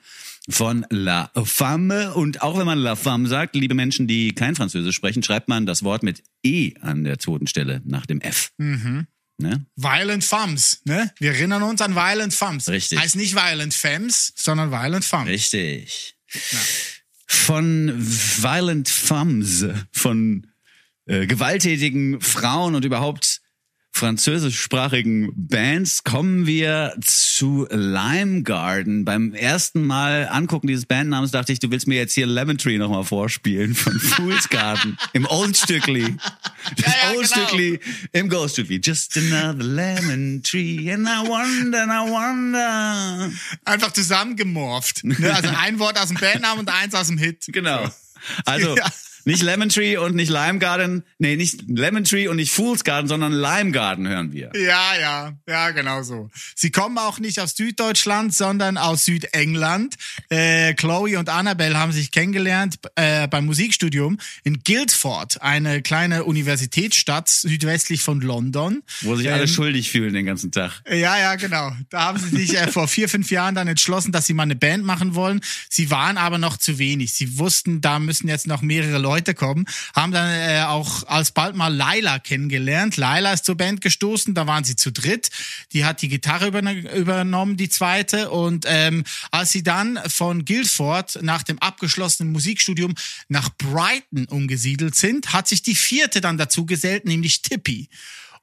Von La Femme. Und auch wenn man La Femme sagt, liebe Menschen, die kein Französisch sprechen, schreibt man das Wort mit E an der zweiten Stelle nach dem F. Mhm. Ne? Violent Femmes, ne? Wir erinnern uns an Violent Femmes. Richtig. Heißt nicht Violent Femmes, sondern Violent Femmes. Richtig. Von Violent Femmes, von äh, gewalttätigen Frauen und überhaupt französischsprachigen Bands kommen wir zu Lime Garden. Beim ersten Mal angucken dieses Bandnamens dachte ich, du willst mir jetzt hier Lemon Tree nochmal vorspielen von Fool's Garden im Old Stückli. Das Ja, ja, Old genau. Stückli im Ghost Stückli. Just another lemon tree and I wonder, and I wonder. Einfach zusammengemorpht. Ne? Also ein Wort aus dem Bandnamen und eins aus dem Hit. Genau. Also Ja. Nicht Lemon Tree und nicht Lime Garden. Nee, nicht Lemon Tree und nicht Fool's Garden, sondern Lime Garden hören wir. Ja, ja, ja, genau so. Sie kommen auch nicht aus Süddeutschland, sondern aus Südengland. Äh, Chloe und Annabelle haben sich kennengelernt äh, beim Musikstudium in Guildford, eine kleine Universitätsstadt südwestlich von London. Wo sich alle Ähm, schuldig fühlen den ganzen Tag. Ja, ja, genau. Da haben sie sich äh, vor vier, fünf Jahren dann entschlossen, dass sie mal eine Band machen wollen. Sie waren aber noch zu wenig. Sie wussten, da müssen jetzt noch mehrere Leute kommen. Haben dann äh, auch alsbald mal Laila kennengelernt. Laila ist zur Band gestoßen, da waren sie zu dritt. Die hat die Gitarre übern- übernommen, die zweite. Und ähm, als sie dann von Guildford nach dem abgeschlossenen Musikstudium nach Brighton umgesiedelt sind, hat sich die vierte dann dazu gesellt, nämlich Tippy.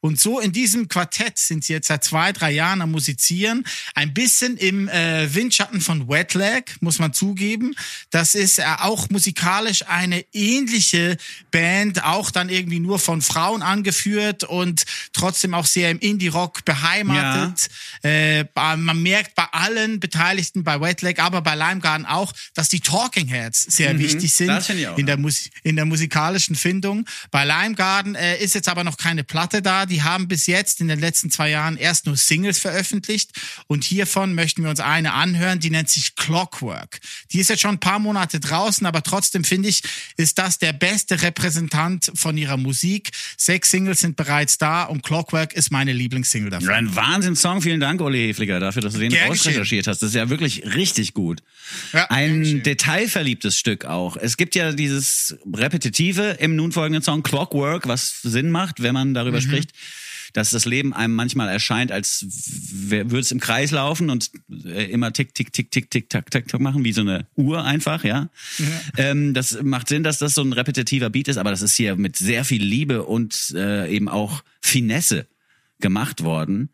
Und so in diesem Quartett sind sie jetzt seit zwei, drei Jahren am Musizieren. Ein bisschen im äh, Windschatten von Wetlag, muss man zugeben. Das ist äh, auch musikalisch eine ähnliche Band, auch dann irgendwie nur von Frauen angeführt und trotzdem auch sehr im Indie-Rock beheimatet. Äh, bei- man merkt bei allen Beteiligten, bei Wetlag, aber bei Lime Garden auch, dass die Talking Heads sehr wichtig sind Mhm. finde ich auch, in, der ja. In der musikalischen Findung. Bei Lime Garden äh, ist jetzt aber noch keine Platte da. Die haben bis jetzt in den letzten zwei Jahren erst nur Singles veröffentlicht. Und hiervon möchten wir uns eine anhören, die nennt sich Clockwork. Die ist jetzt schon ein paar Monate draußen, aber trotzdem finde ich, ist das der beste Repräsentant von ihrer Musik. Sechs Singles sind bereits da und Clockwork ist meine Lieblingssingle davon. Ein Wahnsinns-Song. Vielen Dank, Uli Hefliger, dafür, dass du den Gern rausrecherchiert hast. Das ist ja wirklich richtig gut. Ja, Ein detailverliebtes Stück auch. Es gibt ja dieses Repetitive im nun folgenden Song Clockwork, was Sinn macht, wenn man darüber spricht, dass das Leben einem manchmal erscheint, als würde es im Kreis laufen und äh, immer tick, tick, tick, tick, tick, tack, tack, tack machen, wie so eine Uhr einfach, ja. Ähm, das macht Sinn, dass das so ein repetitiver Beat ist, aber das ist hier mit sehr viel Liebe und äh, eben auch Finesse gemacht worden.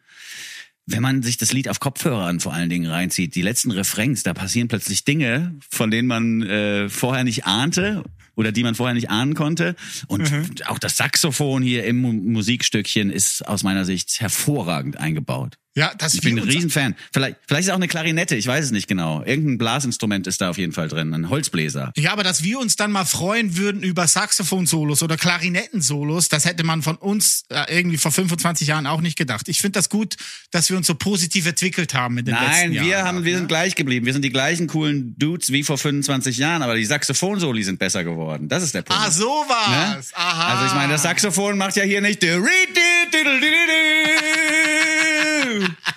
Wenn man sich das Lied auf Kopfhörern vor allen Dingen reinzieht, die letzten Refrains, da passieren plötzlich Dinge, von denen man äh, vorher nicht ahnte oder die man vorher nicht ahnen konnte. Und auch das Saxophon hier im Mu Musikstückchen ist aus meiner Sicht hervorragend eingebaut. Ja, das Ich bin ein Riesenfan. Vielleicht, vielleicht ist auch eine Klarinette, ich weiß es nicht genau. Irgendein Blasinstrument ist da auf jeden Fall drin, ein Holzbläser. Ja, aber dass wir uns dann mal freuen würden über Saxophon-Solos oder Klarinettensolos, das hätte man von uns äh, irgendwie vor 25 Jahren auch nicht gedacht. Ich finde das gut, dass wir uns so positiv entwickelt haben in den Nein, letzten Jahren. wir haben, wir sind gleich geblieben. Wir sind die gleichen coolen Dudes wie vor 25 Jahren, aber die Saxophon-Soli sind besser geworden. Das ist der Punkt. Ah, so war's. Ne? Aha. Also ich meine, das Saxophon macht ja hier nicht.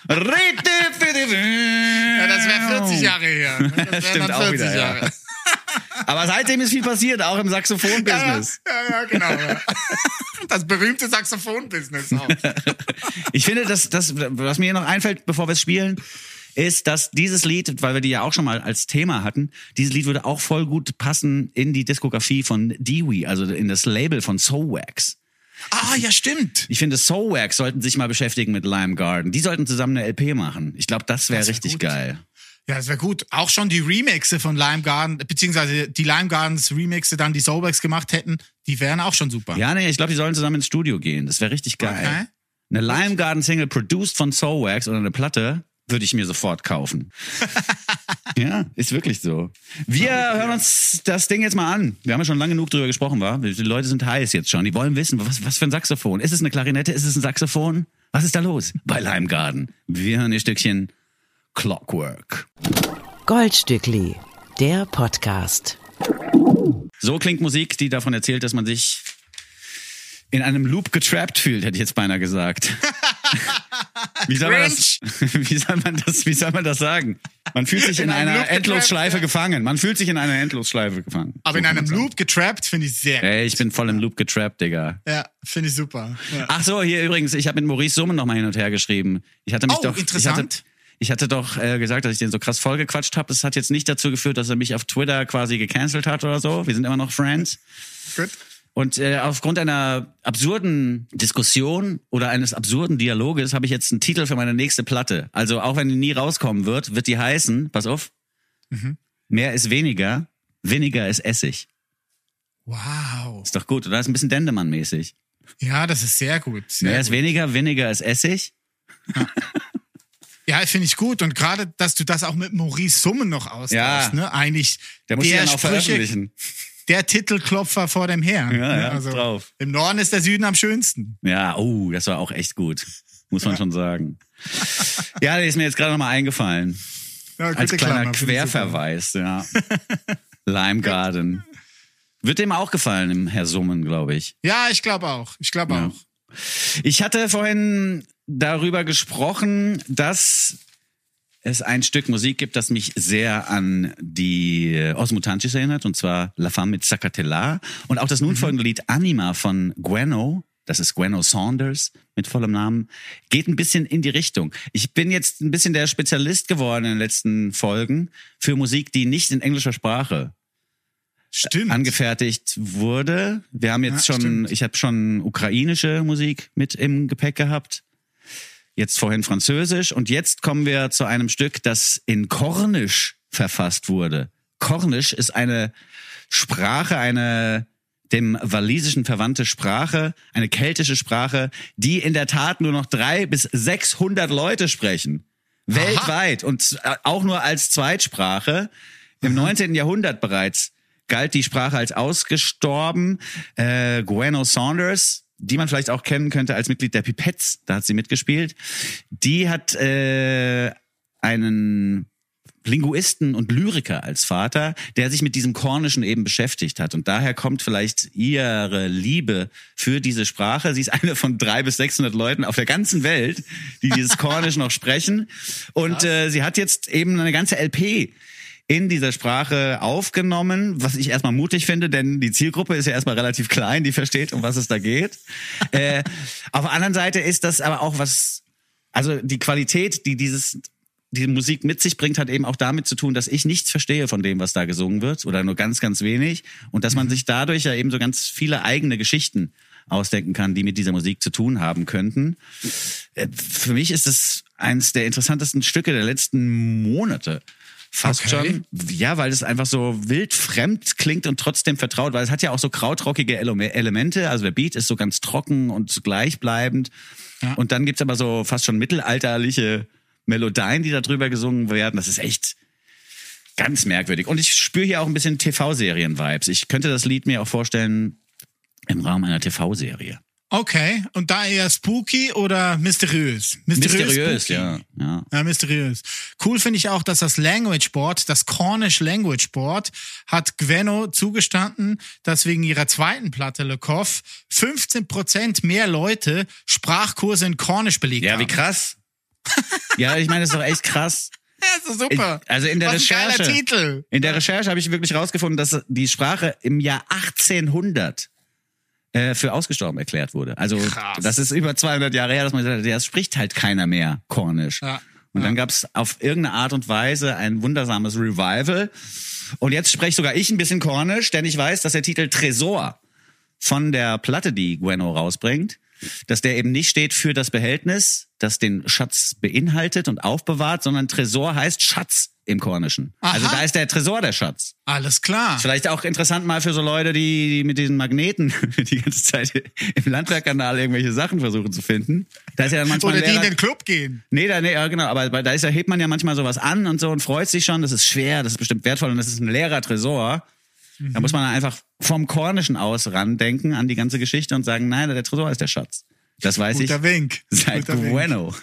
Ja, Ja, das wäre 40 Jahre her. Das Stimmt auch 40 wieder, ja. Jahre. Aber seitdem ist viel passiert, auch im Ja, Saxophon-Business. ja, ja, genau. Ja. Das berühmte Saxophon-Business auch. Ich finde, das, das, was mir noch einfällt, bevor wir es spielen, ist, dass dieses Lied, weil wir die ja auch schon mal als Thema hatten, dieses Lied würde auch voll gut passen in die Diskografie von Dewey, also in das Label von Soulwax. Ah, ja, stimmt. Ich finde, Soulwax sollten sich mal beschäftigen mit Lime Garden. Die sollten zusammen eine LP machen. Ich glaube, das wäre wär richtig gut. geil. Ja, das wäre gut. Auch schon die Remixe von Lime Garden, beziehungsweise die Lime Gardens Remixe dann die Soulbacks gemacht hätten, die wären auch schon super. Ja, nee, ich glaube, die sollen zusammen ins Studio gehen. Das wäre richtig geil. Okay. Eine Lime Garden Single produced von Soulwax oder eine Platte würde ich mir sofort kaufen. ja, ist wirklich so. Wir hören uns das Ding jetzt mal an. Wir haben ja schon lange genug drüber gesprochen, war. Die Leute sind heiß jetzt schon. Die wollen wissen, was, was für ein Saxophon. Ist es eine Klarinette? Ist es ein Saxophon? Was ist da los bei Lime Garden? Wir hören ihr Stückchen Clockwork. Goldstückli, der Podcast. So klingt Musik, die davon erzählt, dass man sich in einem Loop getrappt fühlt, hätte ich jetzt beinahe gesagt. Wie soll, man das, wie, soll man das, wie soll man das sagen? Man fühlt sich in, In einer Endlosschleife ja. gefangen. Man fühlt sich in einer Endlosschleife gefangen. Aber So in einem. Loop getrappt finde ich sehr. Ey, ich bin voll im Loop getrappt, Digga. Ja, finde ich super. Ja. Ach so, hier übrigens, ich habe mit Maurice Summen noch mal hin und her geschrieben. Ich hatte mich Oh, doch, interessant. Ich hatte, ich hatte doch äh, gesagt, dass ich den so krass vollgequatscht habe. Das hat jetzt nicht dazu geführt, dass er mich auf Twitter quasi gecancelt hat oder so. Wir sind immer noch Friends. Gut. Und äh, aufgrund einer absurden Diskussion oder eines absurden Dialoges habe ich jetzt einen Titel für meine nächste Platte. Also auch wenn die nie rauskommen wird, wird die heißen, pass auf, mehr ist weniger, weniger ist Essig. Wow. Ist doch gut, oder? Ist ein bisschen Dendemann-mäßig. Ja, das ist sehr gut. Sehr Mehr ist gut. weniger, weniger ist Essig. Ja, finde ich gut. Und gerade, dass du das auch mit Maurice Summen noch austauschst, Ja. ne? Eigentlich Der muss die dann auch Sprüche- veröffentlichen. Der Titelklopfer vor dem Herrn. Ja, ne? ja, drauf. Im Norden ist der Süden am schönsten. Ja, oh, das war auch echt gut. Muss man schon sagen. Ja, der ist mir jetzt gerade nochmal eingefallen. Ja, Als kleiner Klammer. Querverweis, ja. Lime Garden. Wird dem auch gefallen, im Herr Summen, glaube ich. Ja, ich glaube auch. Ich glaube Ja. auch. Ich hatte vorhin darüber gesprochen, dass es ein Stück Musik gibt, das mich sehr an die Osmutantis erinnert, und zwar La Femme mit Zacatela. Und auch das nun folgende Lied Anima von Gueno, das ist Gueno Saunders mit vollem Namen, geht ein bisschen in die Richtung. Ich bin jetzt ein bisschen der Spezialist geworden in den letzten Folgen für Musik, die nicht in englischer Sprache Stimmt. angefertigt wurde. Wir haben jetzt Ja, schon, stimmt. ich habe schon ukrainische Musik mit im Gepäck gehabt. Jetzt vorhin Französisch und jetzt kommen wir zu einem Stück, das in Kornisch verfasst wurde. Kornisch ist eine Sprache, eine dem Walisischen verwandte Sprache, eine keltische Sprache, die in der Tat nur noch drei bis 600 Leute sprechen. Weltweit und auch nur als Zweitsprache. Im 19. Jahrhundert bereits galt die Sprache als ausgestorben. Äh, Gueno Saunders, die man vielleicht auch kennen könnte als Mitglied der Pipettes, da hat sie mitgespielt, die hat äh, einen Linguisten und Lyriker als Vater, der sich mit diesem Kornischen eben beschäftigt hat. Und daher kommt vielleicht ihre Liebe für diese Sprache. Sie ist eine von drei bis 600 Leuten auf der ganzen Welt, die dieses Kornisch noch sprechen. Und äh, sie hat jetzt eben eine ganze LP in dieser Sprache aufgenommen, was ich erstmal mutig finde, denn die Zielgruppe ist ja erstmal relativ klein, die versteht, um was es da geht. äh, auf der anderen Seite ist das aber auch was, also die Qualität, die dieses die Musik mit sich bringt, hat eben auch damit zu tun, dass ich nichts verstehe von dem, was da gesungen wird oder nur ganz, ganz wenig und dass man sich dadurch ja eben so ganz viele eigene Geschichten ausdenken kann, die mit dieser Musik zu tun haben könnten. Äh, Für mich ist es eines der interessantesten Stücke der letzten Monate. Fast Okay. schon. Ja, weil es einfach so wild fremd klingt und trotzdem vertraut, weil es hat ja auch so krautrockige Ele- Elemente. Also der Beat ist so ganz trocken und gleichbleibend. Und dann gibt's aber so fast schon mittelalterliche Melodien, die da drüber gesungen werden. Das ist echt ganz merkwürdig. Und ich spüre hier auch ein bisschen TV-Serien-Vibes. Ich könnte das Lied mir auch vorstellen im Rahmen einer TV-Serie. Okay. Und da eher spooky oder mysteriös? Mysteriös, spooky. ja. ja. Ja, mysteriös. Cool finde ich auch, dass das Language Board, das Cornish Language Board, hat Gwenno zugestanden, dass wegen ihrer zweiten Platte Le Coff 15% mehr Leute Sprachkurse in Cornish belegt Ja, haben. wie krass. ja, ich meine, das ist doch echt krass. Ja, ist super. Ich- also in der Was ein geiler Recherche. Titel. In der Recherche habe ich wirklich rausgefunden, dass die Sprache im Jahr 1800 äh, für ausgestorben erklärt wurde. Also Krass. das ist über 200 Jahre her, dass man gesagt hat, ja, es spricht halt keiner mehr Kornisch. Ja. Und dann gab es auf irgendeine Art und Weise ein wundersames Revival. Und jetzt spreche sogar ich ein bisschen Kornisch, denn ich weiß, dass der Titel Tresor von der Platte, die Gueno rausbringt, dass der eben nicht steht für das Behältnis, das den Schatz beinhaltet und aufbewahrt, sondern Tresor heißt Schatz im Kornischen. Also Aha. da ist der Tresor der Schatz. Alles klar. Vielleicht auch interessant mal für so Leute, die, die mit diesen Magneten die ganze Zeit im Landwehrkanal irgendwelche Sachen versuchen zu finden. Da ist ja manchmal Oder die ein in Lehrer- den Club gehen. Nee, da, nee, ja, genau, aber da ist ja, hebt man ja manchmal sowas an und so und freut sich schon, das ist schwer, das ist bestimmt wertvoll und das ist ein leerer Tresor. Da muss man einfach vom Kornischen aus randenken an die ganze Geschichte und sagen, nein, der Tresor ist der Schatz. Das weiß Guter ich Wink. seit Guter. Bueno.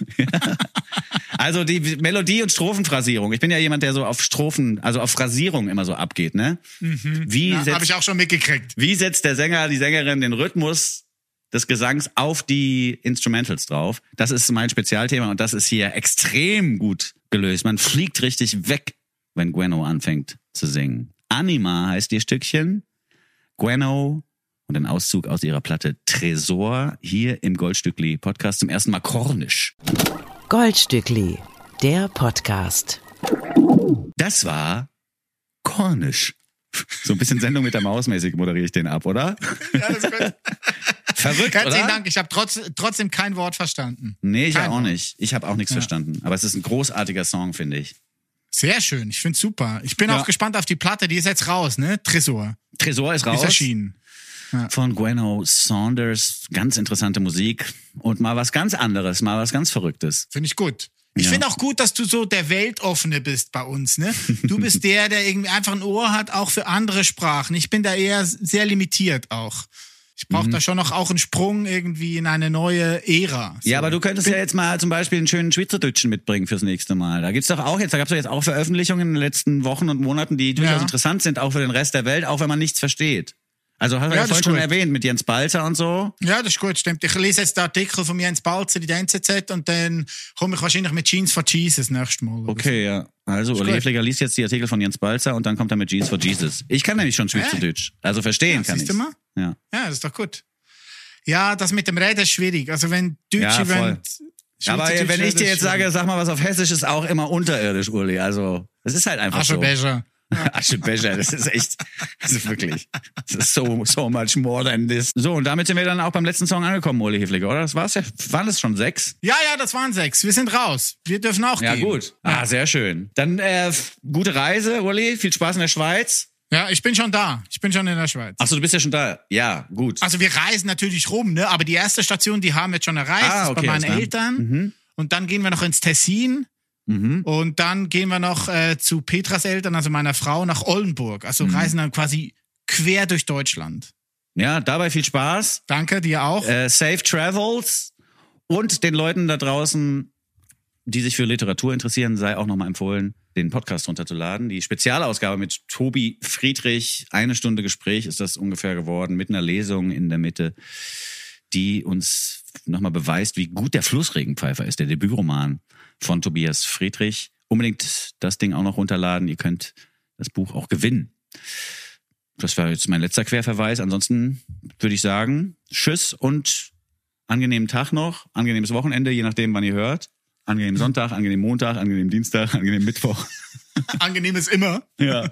also die Melodie und Strophenphrasierung. Ich bin ja jemand, der so auf Strophen, also auf Phrasierung immer so abgeht, ne? Wie, Ja, Habe ich auch schon mitgekriegt. wie setzt der Sänger, die Sängerin den Rhythmus des Gesangs auf die Instrumentals drauf? Das ist mein Spezialthema und das ist hier extrem gut gelöst. Man fliegt richtig weg, wenn Gueno anfängt zu singen. Anima heißt ihr Stückchen. Gueno und ein Auszug aus ihrer Platte Tresor hier im Goldstückli Podcast zum ersten Mal kornisch. Goldstückli, der Podcast. Das war kornisch So ein bisschen Sendung mit der Maus mäßig moderiere ich den ab, oder? Ja, das ist. Verrückt, Herzlichen oder? Dank. Ich habe trotz, trotzdem kein Wort verstanden. Nee, ich Kein auch Wort. nicht. Ich habe auch nichts verstanden. Aber es ist ein großartiger Song, finde ich. Sehr schön. Ich find's super. Ich bin Ja. auch gespannt auf die Platte. Die ist jetzt raus, ne? Tresor. Tresor ist raus. ist erschienen. Von Gweno Saunders. Ganz interessante Musik. Und mal was ganz anderes, mal was ganz Verrücktes. Finde ich gut. Ich Ja. finde auch gut, dass du so der Weltoffene bist bei uns, ne? Du bist der, der irgendwie einfach ein Ohr hat, auch für andere Sprachen. Ich bin da eher sehr limitiert auch. Ich Mhm. brauche da schon noch auch einen Sprung irgendwie in eine neue Ära. So. Ja, aber du könntest ja jetzt mal zum Beispiel einen schönen Schweizerdeutschen mitbringen fürs nächste Mal. Da gibt's doch auch jetzt, da gab's doch jetzt auch Veröffentlichungen in den letzten Wochen und Monaten, die durchaus Ja. interessant sind, auch für den Rest der Welt, auch wenn man nichts versteht. Also hast du Ja, ja, das vorhin schon erwähnt mit Jens Balzer und so. Ja, das ist gut, stimmt. Ich lese jetzt den Artikel von Jens Balzer in der NZZ und dann komme ich wahrscheinlich mit Jeans for Jesus nächstes Mal. Okay, ja. Also Uli. Hefliger liest jetzt die Artikel von Jens Balzer und dann kommt er mit Jeans for Jesus. Ich kann nämlich schon Schweizerdeutsch. Also verstehen Ja, kann ich. Ja. so. Ja, das ist doch gut. Ja, das mit dem Reden ist schwierig. Also wenn Deutsche Ja, voll. wenn Aber wenn ich dir jetzt sage, sag mal was auf Hessisch, ist auch immer unterirdisch, Uli. Also, das ist halt einfach so. Aschebecher. Aschebecher, das ist echt, das ist wirklich, das ist so, so much more than this. So, und damit sind wir dann auch beim letzten Song angekommen, Uli Hefliger, oder? Das war's ja. Waren das schon sechs? Ja, ja, das waren sechs. Wir sind raus. Wir dürfen auch Ja, gehen. gut. Ah, sehr schön. Dann, äh, gute Reise, Uli. Viel Spaß in der Schweiz. Ja, ich bin schon da. Ich bin schon in der Schweiz. Achso, du bist ja schon da. Ja, gut. Also wir reisen natürlich rum, ne? Aber die erste Station, die haben wir jetzt schon erreicht, Ah, okay, bei meinen klar. Mhm. Eltern. Und dann gehen wir noch ins Tessin. Und dann gehen wir noch äh, zu Petras Eltern, also meiner Frau, nach Oldenburg. Also Mhm. reisen dann quasi quer durch Deutschland. Ja, dabei viel Spaß. Danke, dir auch. Äh, safe Travels. Und den Leuten da draußen, die sich für Literatur interessieren, sei auch nochmal empfohlen, den Podcast runterzuladen. Die Spezialausgabe mit Tobi Friedrich, eine Stunde Gespräch ist das ungefähr geworden, mit einer Lesung in der Mitte, die uns nochmal beweist, wie gut der Flussregenpfeifer ist, der Debütroman von Tobias Friedrich. Unbedingt das Ding auch noch runterladen. Ihr könnt das Buch auch gewinnen. Das war jetzt mein letzter Querverweis. Ansonsten würde ich sagen, tschüss und angenehmen Tag noch, angenehmes Wochenende, je nachdem, wann ihr hört. Angenehmen Sonntag, angenehmen Montag, angenehmen Dienstag, angenehmen Mittwoch. Angenehm ist immer. Ja.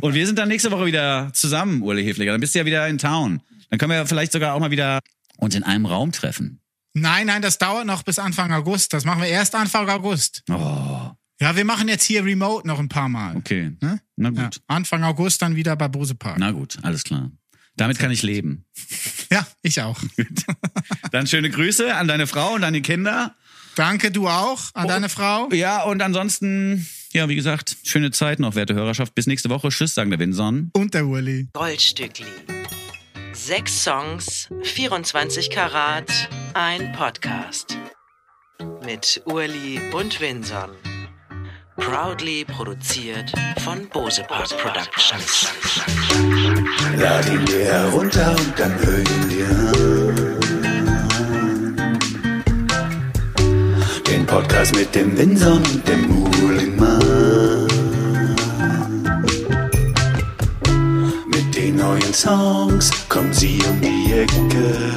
Und wir sind dann nächste Woche wieder zusammen, Uli Hefliger. Dann bist du ja wieder in Town. Dann können wir vielleicht sogar auch mal wieder uns in einem Raum treffen. Nein, nein, das dauert noch bis Anfang August. Das machen wir erst Anfang August. Oh, Ja, wir machen jetzt hier Remote noch ein paar Mal. okay. Ne? Na Ja, gut. Anfang August dann wieder bei Bose Park. Na gut, alles klar. Damit kann ich leben. Ja, ich auch. Dann schöne Grüße an deine Frau und deine Kinder. Danke, du auch, Oh. an deine Frau. Ja, und ansonsten, ja, wie gesagt, schöne Zeit noch, werte Hörerschaft. Bis nächste Woche. Tschüss, sagen der Winson. Und der Uli. Goldstückli. Sechs Songs, 24 Karat, ein Podcast. Mit Urli und Winson. Proudly produziert von Bose Park Productions. Lad ihn dir herunter und dann hör ihn dir an. Den Podcast mit dem Winson und dem Muhlingmann. Neuen Songs kommen sie um die Ecke.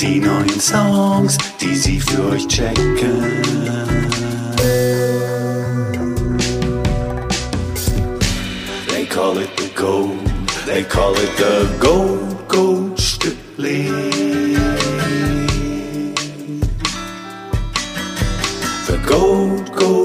Die neuen Songs, die sie für euch checken. They call it the gold. They call it the gold, gold Stückli. The gold, gold